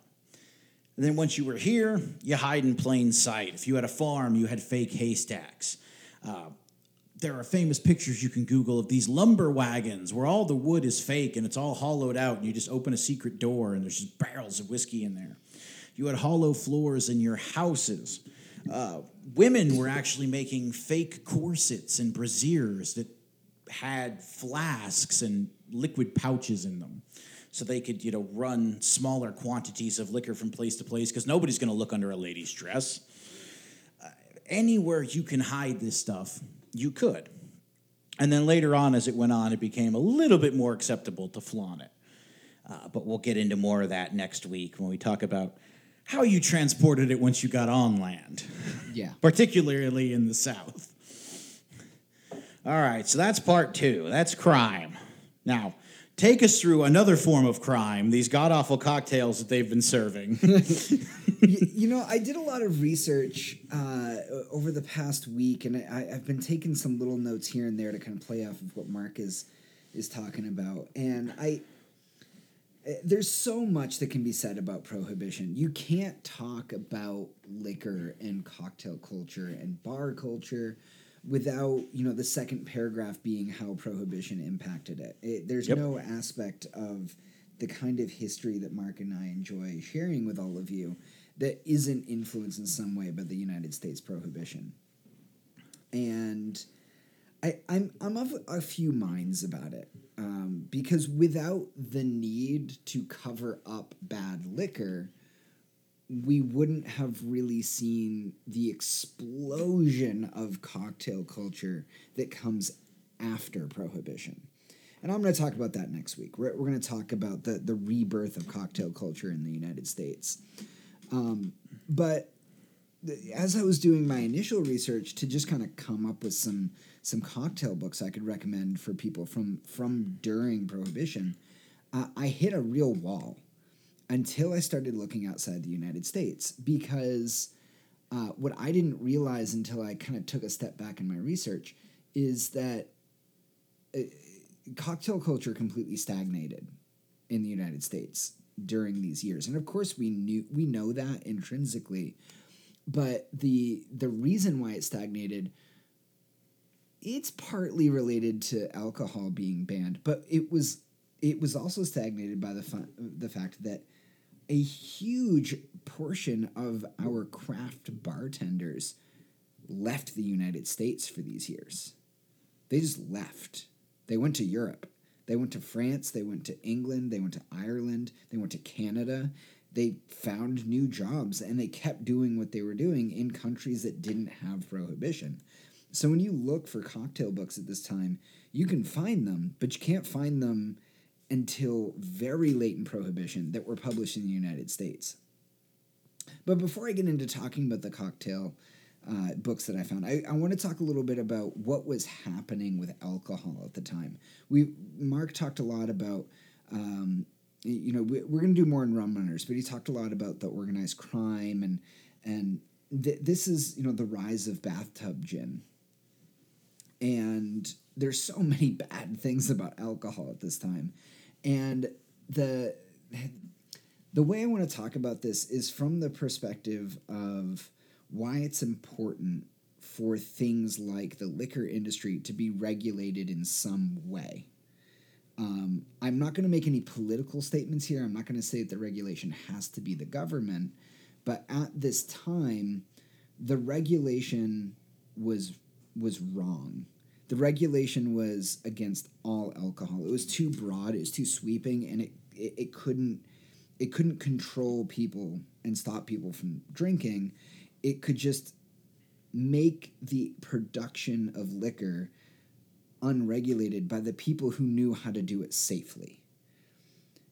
And then once you were here, you hide in plain sight. If you had a farm, you had fake haystacks. Uh, there are famous pictures you can Google of these lumber wagons where all the wood is fake and it's all hollowed out, and you just open a secret door and there's just barrels of whiskey in there. You had hollow floors in your houses. Uh, women were actually making fake corsets and brasiers that had flasks and liquid pouches in them so they could, you know, run smaller quantities of liquor from place to place because nobody's going to look under a lady's dress. Uh, anywhere you can hide this stuff, you could. And then later on, as it went on, it became a little bit more acceptable to flaunt it. Uh, but we'll get into more of that next week when we talk about how you transported it once you got on land. Yeah. Particularly in the South. All right, so that's part two. That's crime. Now, take us through another form of crime these god awful cocktails that they've been serving. you, know, I did a lot of research uh, over the past week, and I, I've been taking some little notes here and there to kind of play off of what Mark is is talking about. And I, eh, there's so much that can be said about prohibition. You can't talk about liquor and cocktail culture and bar culture without you know the second paragraph being how prohibition impacted it. it there's Yep. no aspect of the kind of history that Mark and I enjoy sharing with all of you that isn't influenced in some way by the United States prohibition. And I, I'm I'm of a few minds about it um, because without the need to cover up bad liquor, we wouldn't have really seen the explosion of cocktail culture that comes after prohibition. And I'm going to talk about that next week. We're, we're going to talk about the, the rebirth of cocktail culture in the United States. Um, but the- as I was doing my initial research to just kind of come up with some some cocktail books I could recommend for people from from during Prohibition, uh, I hit a real wall until I started looking outside the United States because uh, what I didn't realize until I kind of took a step back in my research is that uh, cocktail culture completely stagnated in the United States during these years, and of course we knew we know that intrinsically, but the the reason why it stagnated it's partly related to alcohol being banned, but it was it was also stagnated by the fa- the fact that a huge portion of our craft bartenders left the United States for these years. They just left. They went to Europe. They went to France. They went to England. They went to Ireland. They went to Canada. They found new jobs and they kept doing what they were doing in countries that didn't have prohibition. So when you look for cocktail books at this time, you can find them, but you can't find them until very late in prohibition that were published in the United States. But before I get into talking about the cocktail uh, books that I found, I, I want to talk a little bit about what was happening with alcohol at the time. We Mark talked a lot about. Um, you know, we, we're going to do more in rum runners, but he talked a lot about the organized crime and and th- this is you know the rise of bathtub gin. And there's so many bad things about alcohol at this time, and the the way I want to talk about this is from the perspective of why it's important for things like the liquor industry to be regulated in some way. Um, I'm not going to make any political statements here. I'm not going to say that the regulation has to be the government, but at this time, the regulation was was wrong. The regulation was against all alcohol. It was too broad. It was too sweeping, and it it, it couldn't it couldn't control people and stop people from drinking. It could just make the production of liquor unregulated by the people who knew how to do it safely.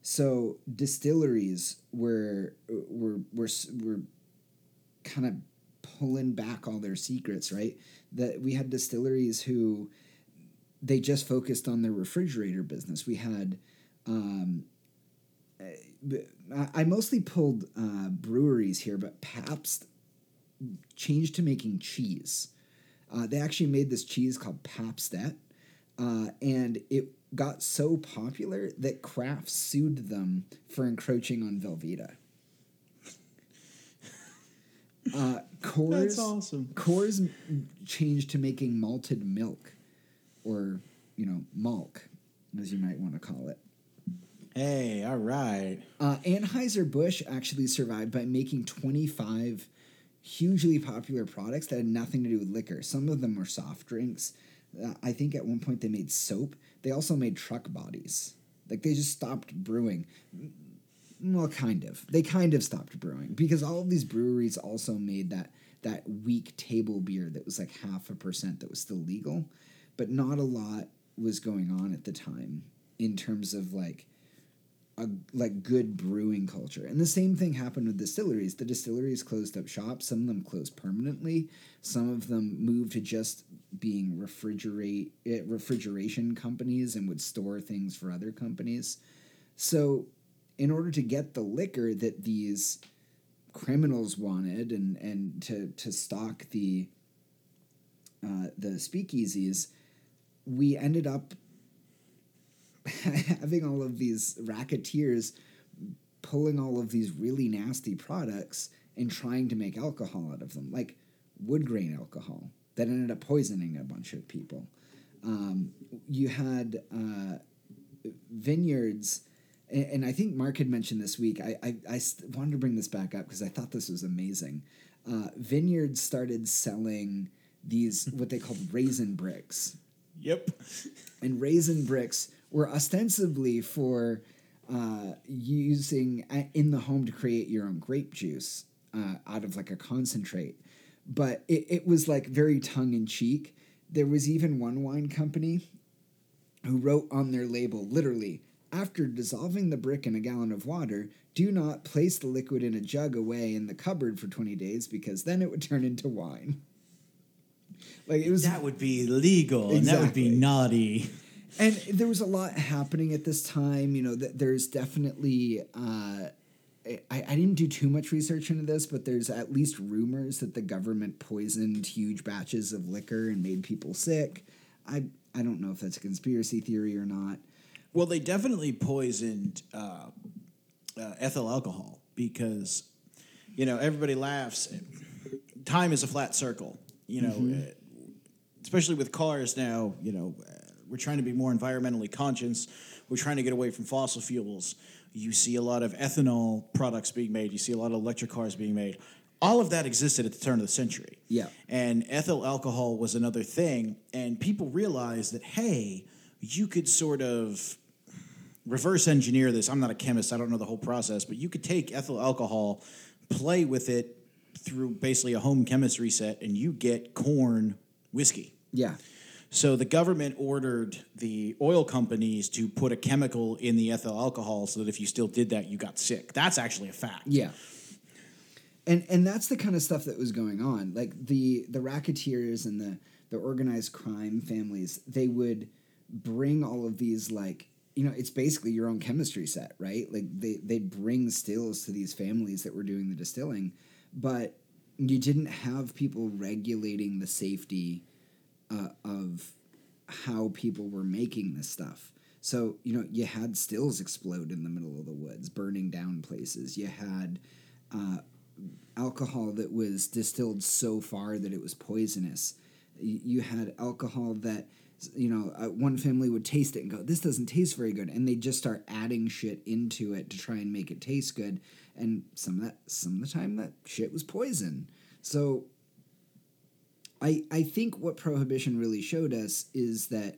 So distilleries were were were were kind of pulling back all their secrets, right? That we had distilleries who they just focused on their refrigerator business. We had um, I- I mostly pulled uh, breweries here, but Pabst changed to making cheese. Uh, they actually made this cheese called Pabst-ett, uh, and it got so popular that Kraft sued them for encroaching on Velveeta. Uh, Coors, That's awesome. Coors changed to making malted milk, or you know, malk, as you might want to call it. Hey, all right. Uh, Anheuser-Busch actually survived by making 25 hugely popular products that had nothing to do with liquor. Some of them were soft drinks. Uh, I think at one point they made soap. They also made truck bodies. Like they just stopped brewing. Well, kind of. They kind of stopped brewing because all of these breweries also made that that weak table beer that was like half a percent that was still legal, but not a lot was going on at the time in terms of like a like good brewing culture. And the same thing happened with distilleries. The distilleries closed up shop. Some of them closed permanently. Some of them moved to just being refrigerate eh, refrigeration companies and would store things for other companies. So, in order to get the liquor that these criminals wanted and and to to stock the uh, the speakeasies, we ended up having all of these racketeers pulling all of these really nasty products and trying to make alcohol out of them, like wood grain alcohol that ended up poisoning a bunch of people. Um, you had uh, vineyards, and, and, I think Mark had mentioned this week. I, I, I wanted to bring this back up because I thought this was amazing. Uh, vineyards started selling these what they called raisin bricks. Yep. And raisin bricks were ostensibly for uh, using in the home to create your own grape juice uh, out of like a concentrate. But it, it was like very tongue in cheek. There was even one wine company who wrote on their label literally, after dissolving the brick in a gallon of water, do not place the liquid in a jug away in the cupboard for 20 days because then it would turn into wine. Like it was That would be legal exactly. and that would be naughty and there was a lot happening at this time. You know, that there's definitely. Uh, I, I didn't do too much research into this, but there's at least rumors that the government poisoned huge batches of liquor and made people sick. I I don't know if that's a conspiracy theory or not. Well, they definitely poisoned uh, uh, ethyl alcohol because you know everybody laughs. Time is a flat circle. You know, mm-hmm. Uh, especially with cars now. You know we're trying to be more environmentally conscious. We're trying to get away from fossil fuels. You see a lot of ethanol products being made. You see a lot of electric cars being made. All of that existed at the turn of the century. Yeah. And ethyl alcohol was another thing. And people realized that, hey, you could sort of reverse engineer this. I'm not a chemist, I don't know the whole process, but you could take ethyl alcohol, play with it through basically a home chemistry set, and you get corn whiskey. Yeah. So the government ordered the oil companies to put a chemical in the ethyl alcohol so that if you still did that, you got sick. That's actually a fact. Yeah. And and that's the kind of stuff that was going on. Like the the racketeers and the the organized crime families, they would bring all of these like you know, it's basically your own chemistry set, right? Like they they bring stills to these families that were doing the distilling, but you didn't have people regulating the safety uh, of how people were making this stuff. So, you know, you had stills explode in the middle of the woods, burning down places. You had uh, alcohol that was distilled so far that it was poisonous. You had alcohol that, you know, uh, one family would taste it and go, this doesn't taste very good. And they just start adding shit into it to try and make it taste good. And some of that, some of the time, that shit was poison. So I, I think what prohibition really showed us is that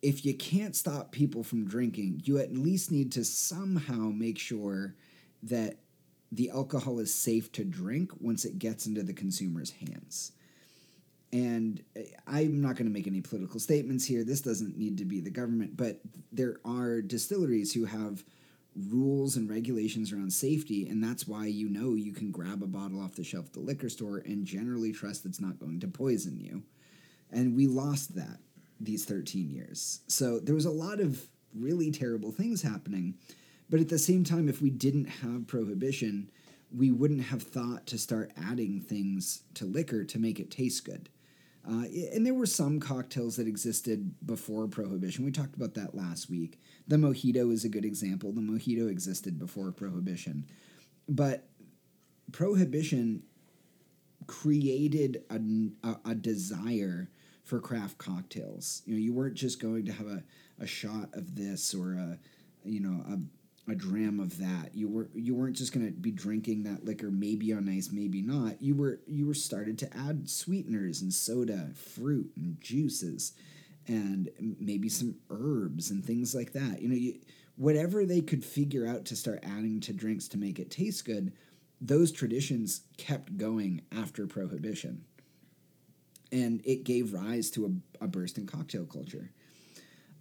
if you can't stop people from drinking, you at least need to somehow make sure that the alcohol is safe to drink once it gets into the consumer's hands. And eh, I'm not going to make any political statements here. This doesn't need to be the government, but there are distilleries who have rules and regulations around safety, and that's why you know you can grab a bottle off the shelf at the liquor store and generally trust it's not going to poison you. And we lost that these 13 years. So there was a lot of really terrible things happening. But at the same time, if we didn't have prohibition, we wouldn't have thought to start adding things to liquor to make it taste good. Uh, and there were some cocktails that existed before Prohibition. We talked about that last week. The mojito is a good example. The mojito existed before Prohibition. But Prohibition created a, a, a desire for craft cocktails. You know, you weren't just going to have a, a shot of this or a, you know, a a dram of that. You were you weren't just gonna be drinking that liquor maybe on ice, maybe not. You were you were started to add sweeteners and soda, fruit and juices, and maybe some herbs and things like that. You know, you, whatever they could figure out to start adding to drinks to make it taste good, those traditions kept going after prohibition, and it gave rise to a, a burst in cocktail culture.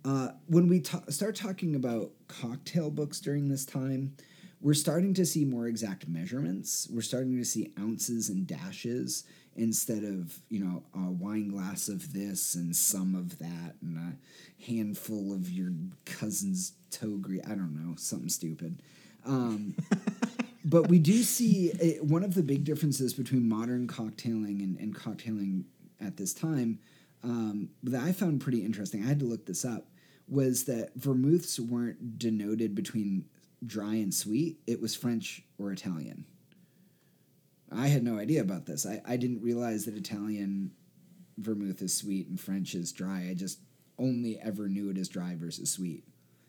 Uh, when we ta- start talking about cocktail books during this time, we're starting to see more exact measurements. We're starting to see ounces and dashes instead of, you know, a wine glass of this and some of that and a handful of your cousin's toe grease. I don't know, something stupid. Um, but we do see a, one of the big differences between modern cocktailing and, and cocktailing at this time um, that I found pretty interesting. I had to look this up was that vermouths weren't denoted between dry and sweet. It was French or Italian. I had no idea about this. I, I didn't realize that Italian vermouth is sweet and French is dry. I just only ever knew it as dry versus sweet.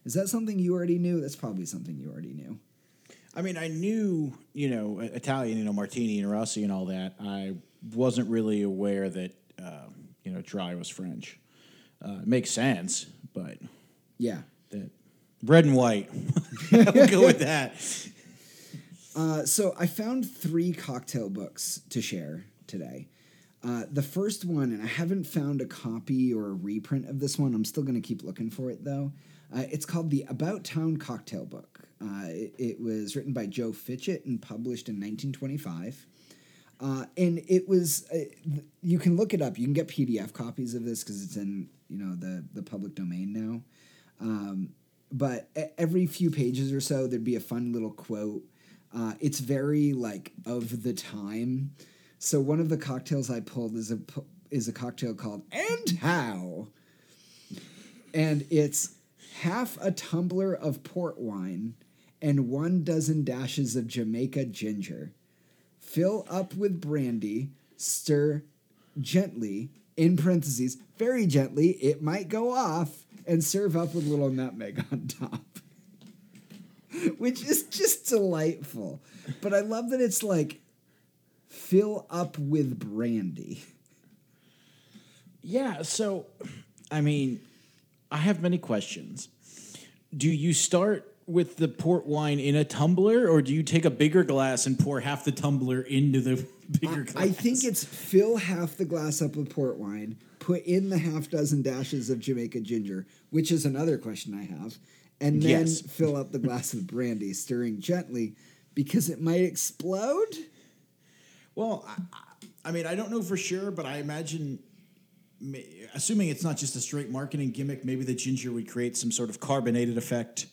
Is that something you already knew? That's probably something you already knew. I mean, I knew, you know, Italian, you know, Martini and Rossi and all that. I wasn't really aware that, uh, you know, dry was French. Uh, it makes sense, but Yeah. that red and white. we'll go with that. Uh, so I found three cocktail books to share today. Uh, the first one, and I haven't found a copy or a reprint of this one. I'm still going to keep looking for it though. Uh, it's called the About Town Cocktail Book. Uh, it, it was written by Joe Fitchett and published in 1925. Uh, and it was uh, you can look it up. You can get PDF copies of this because it's in you know the the public domain now. Um, but every few pages or so, there'd be a fun little quote. Uh, it's very like of the time. So one of the cocktails I pulled is a is a cocktail called and how, and it's half a tumbler of port wine and one dozen dashes of Jamaica ginger. Fill up with brandy, stir gently, in parentheses, very gently, it might go off, and serve up with little nutmeg on top. Which is just delightful. But I love that it's like, fill up with brandy. Yeah, so I mean, I have many questions. Do you start with the port wine in a tumbler, or do you take a bigger glass and pour half the tumbler into the bigger glass? I think it's fill half the glass up with port wine, put in the half dozen dashes of Jamaica ginger, which is another question I have, and then Yes. fill up the glass with brandy, stirring gently because it might explode. Well, I, I- I mean, I don't know for sure, but I imagine, assuming it's not just a straight marketing gimmick, maybe the ginger would create some sort of carbonated effect,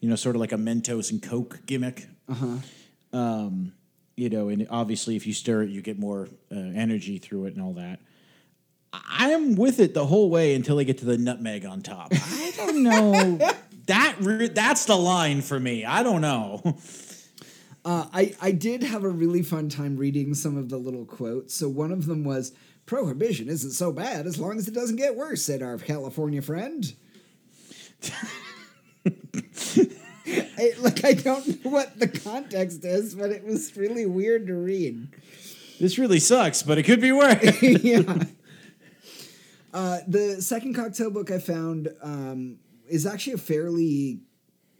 you know, sort of like a Mentos and Coke gimmick. Uh huh. Um, you know, and obviously, if you stir it, you get more uh, energy through it and all that. I am with it the whole way until they get to the nutmeg on top. I don't know. that re- that's the line for me. I don't know. Uh, I, I did have a really fun time reading some of the little quotes. So one of them was, Prohibition isn't so bad as long as it doesn't get worse, said our California friend. I, like, I don't know what the context is, but it was really weird to read. this really sucks, but it could be worse. yeah. Uh, the second cocktail book I found um, is actually a fairly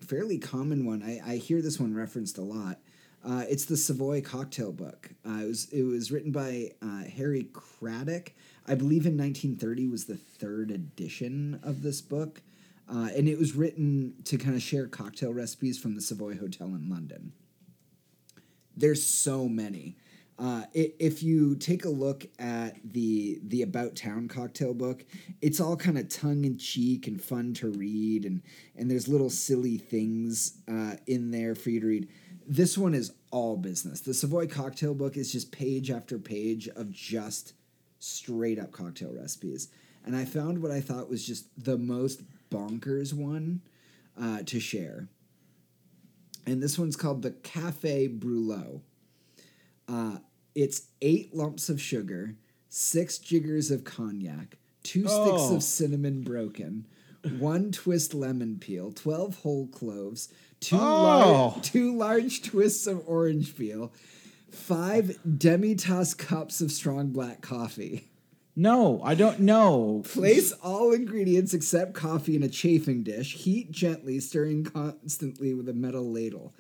fairly common one. I, I hear this one referenced a lot. Uh, it's the Savoy Cocktail Book. Uh, it was it was written by uh, Harry Craddock. I believe in 1930 was the third edition of this book, uh, and it was written to kind of share cocktail recipes from the Savoy Hotel in London. There's so many. Uh, i- if you take a look at the the About Town cocktail book, it's all kind of tongue in cheek and fun to read, and and there's little silly things uh, in there for you to read. This one is all business. The Savoy cocktail book is just page after page of just straight up cocktail recipes, and I found what I thought was just the most bonkers one uh, to share. And this one's called the Cafe Brulot. Uh, it's eight lumps of sugar, six jiggers of cognac, two sticks Oh. of cinnamon broken, one twist lemon peel, 12 whole cloves, two, Oh. two large twists of orange peel, five demi-tasse cups of strong black coffee. No, I don't know. Place all ingredients except coffee in a chafing dish. Heat gently, stirring constantly with a metal ladle.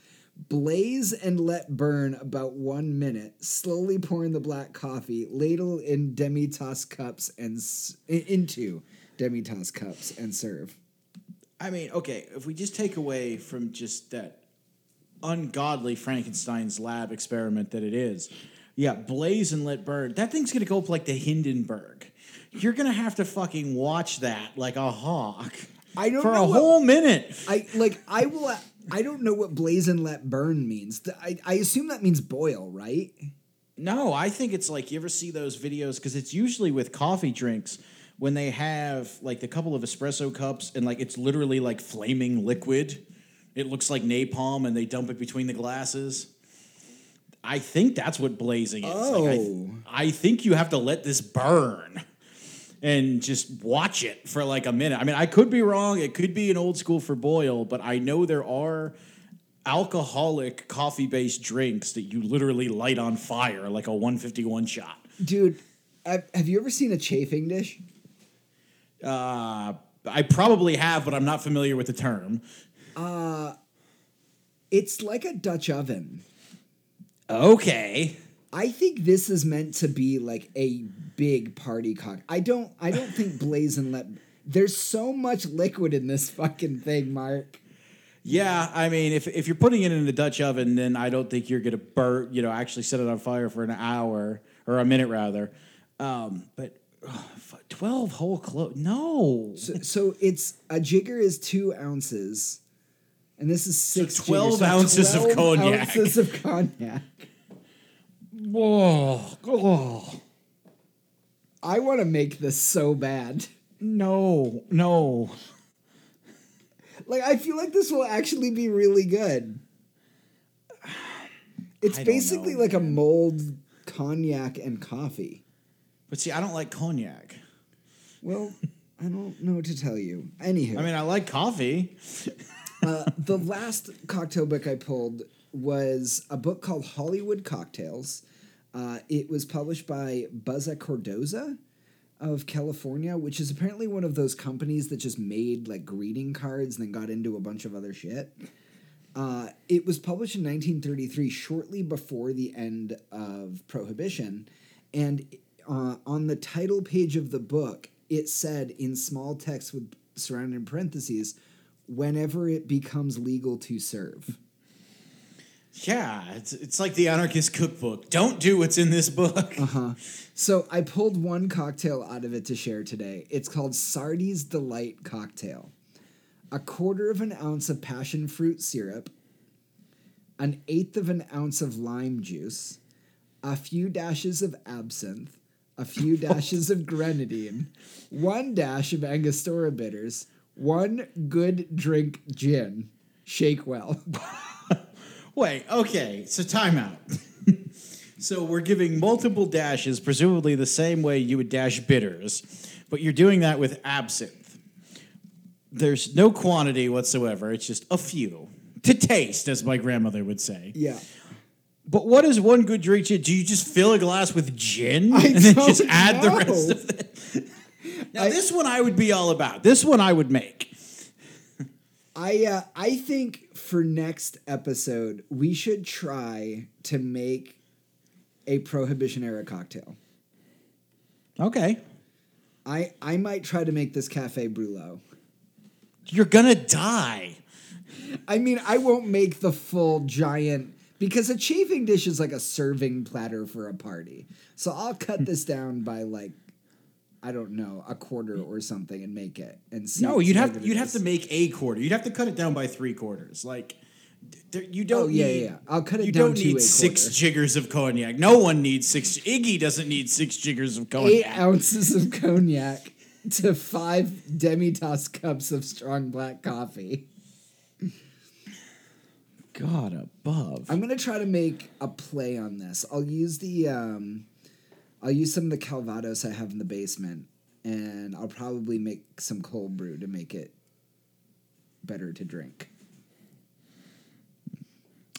Blaze and let burn about one minute. Slowly pour in the black coffee. Ladle in demi-tasse cups and s- i- into demi-tasse cups and serve. I mean, okay, if we just take away from just that ungodly Frankenstein's lab experiment that it is, yeah, blaze and let burn. That thing's gonna go up like the Hindenburg. You're gonna have to fucking watch that like a hawk. I don't for a what- whole minute. I like. I will. I don't know what blaze and let burn means. I, I assume that means boil, right? No, I think it's like you ever see those videos because it's usually with coffee drinks when they have like a couple of espresso cups and like it's literally like flaming liquid. It looks like napalm and they dump it between the glasses. I think that's what blazing is. Like, I, th- Oh. I think you have to let this burn and just watch it for like a minute. I mean, I could be wrong. It could be an old school for boil, but I know there are alcoholic coffee based drinks that you literally light on fire like a 151 shot. Dude, have you ever seen a chafing dish? Uh, I probably have, but I'm not familiar with the term. It's like a Dutch oven. Okay. I think this is meant to be like a big party cock. I don't I don't think blaze and let there's so much liquid in this fucking thing, Mark. Yeah, I mean, if, if you're putting it in a Dutch oven, then I don't think you're gonna burn. You know, actually set it on fire for an hour or a minute rather. Um, but oh, twelve whole clothes. No, So, so it's a jigger is two ounces, and this is six. 12 jiggers, ounces of 12 cognac. Ounces of cognac. Whoa, oh, I want to make this so bad. no, no. Like I feel like this will actually be really good. It's I don't basically know, like a mold cognac and coffee. But see, I don't like cognac. Well, I don't know what to tell you. Anywho, I mean, I like coffee. uh, the last cocktail book I pulled was a book called Hollywood Cocktails. Uh, it was published by Buzza Cardozo of California, which is apparently one of those companies that just made like greeting cards and then got into a bunch of other shit. Uh, it was published in 1933, shortly before the end of Prohibition. And uh, on the title page of the book, it said in small text with surrounding parentheses, whenever it becomes legal to serve. Yeah, it's, it's like the anarchist cookbook. Don't do what's in this book. Uh-huh. So I pulled one cocktail out of it to share today. It's called Sardi's Delight Cocktail. A quarter of an ounce of passion fruit syrup, an eighth of an ounce of lime juice, a few dashes of absinthe, a few dashes of grenadine, one dash of Angostura bitters, one good drink gin. Shake well. Wait, okay, so timeout. so we're giving multiple dashes, presumably the same way you would dash bitters, but you're doing that with absinthe. There's no quantity whatsoever, it's just a few. To taste, as my grandmother would say. Yeah. But what is one good drink? Do you just fill a glass with gin I and then just add the rest of it? now, I- this one I would be all about. This one I would make. I uh, I think for next episode we should try to make a prohibition era cocktail. Okay. I I might try to make this cafe brulot. You're gonna die. I mean, I won't make the full giant because a chafing dish is like a serving platter for a party. So I'll cut this down by like I don't know, a quarter or something and make it and see. No, you'd have you'd have to make a quarter. You'd have to cut it down by three quarters. Like there, you don't. Oh, yeah, need, yeah, yeah. I'll cut it you don't need six jiggers of cognac. No one needs six. Iggy doesn't need six jiggers of cognac. eight ounces of cognac to five demi-tasse cups of strong black coffee. God above. I'm gonna try to make a play on this. I'll use the um, I'll use some of the Calvados I have in the basement and I'll probably make some cold brew to make it better to drink.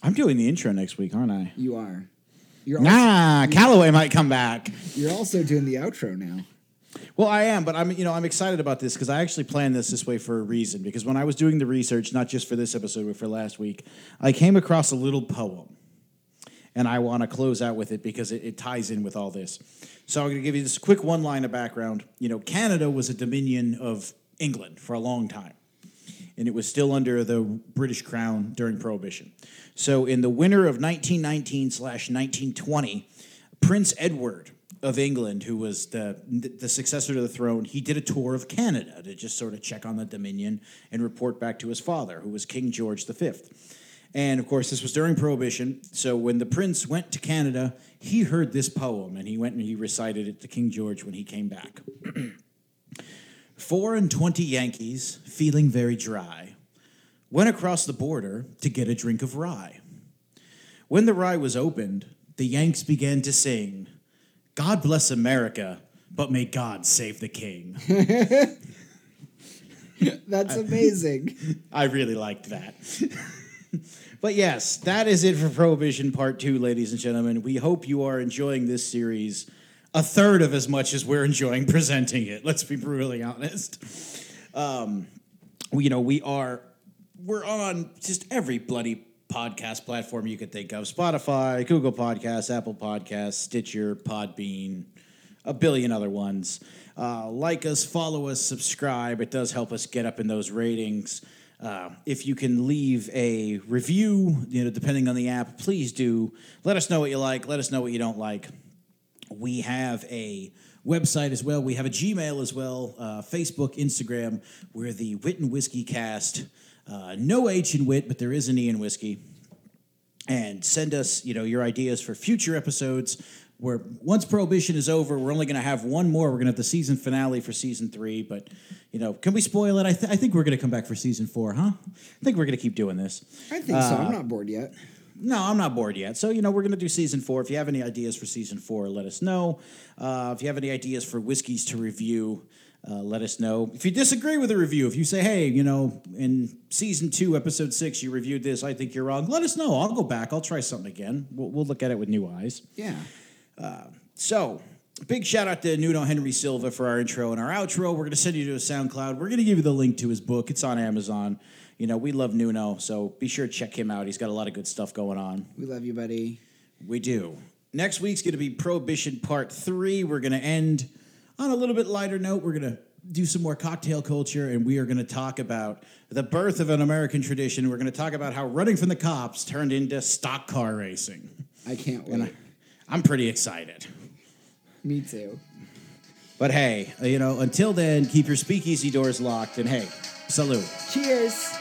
I'm doing the intro next week, aren't I? You are. You're also, Nah, Callaway might come back. you're also doing the outro now. Well, I am, but I'm you know I'm excited about this because I actually planned this this way for a reason. Because when I was doing the research, not just for this episode but for last week, I came across a little poem, and I want to close out with it because it, it ties in with all this. So I'm going to give you this quick one line of background. You know, Canada was a dominion of England for a long time, and it was still under the British Crown during Prohibition. So in the winter of 1919 slash 1920, Prince Edward of England, who was the the successor to the throne, he did a tour of Canada to just sort of check on the Dominion and report back to his father, who was King George V. And of course, this was during Prohibition. So when the prince went to Canada, he heard this poem and he went and he recited it to King George when he came back. Four and twenty Yankees, feeling very dry, went across the border to get a drink of rye. When the rye was opened, the Yanks began to sing, God bless America, but may God save the king. That's amazing. I really liked that. but yes, that is it for Prohibition Part 2, ladies and gentlemen. We hope you are enjoying this series a third of as much as we're enjoying presenting it. Let's be brutally honest. Um, you know, we are we're on just every bloody podcast platform you could think of: Spotify, Google Podcasts, Apple Podcasts, Stitcher, Podbean, a billion other ones. Uh, like us, follow us, subscribe. It does help us get up in those ratings. Uh, if you can leave a review, you know, depending on the app, please do. Let us know what you like. Let us know what you don't like. We have a website as well. We have a Gmail as well, uh, Facebook, Instagram. We're the Wit and Whiskey Cast. Uh, no H in Wit, but there is an E in Whiskey. And send us, you know, your ideas for future episodes. Where once Prohibition is over, we're only going to have one more. We're going to have the season finale for season three. But you know, can we spoil it? I, th- I think we're going to come back for season four, huh? I think we're going to keep doing this. I think so. I'm not bored yet. No, I'm not bored yet. So, you know, we're going to do season four. If you have any ideas for season four, let us know. Uh, if you have any ideas for whiskeys to review, uh, let us know. If you disagree with a review, if you say, hey, you know, in season two, episode six, you reviewed this, I think you're wrong, let us know. I'll go back. I'll try something again. We'll, we'll look at it with new eyes. Yeah. So, big shout out to Nuno Henry Silva for our intro and our outro. We're going to send you to a SoundCloud. We're going to give you the link to his book. It's on Amazon. You know, we love Nuno, so be sure to check him out. He's got a lot of good stuff going on. We love you, buddy. We do. Next week's going to be Prohibition Part 3. We're going to end on a little bit lighter note. We're going to do some more cocktail culture, and we are going to talk about the birth of an American tradition. We're going to talk about how running from the cops turned into stock car racing. I can't wait. I'm pretty excited. Me too. But hey, you know, until then, keep your speakeasy doors locked, and hey, salute. Cheers.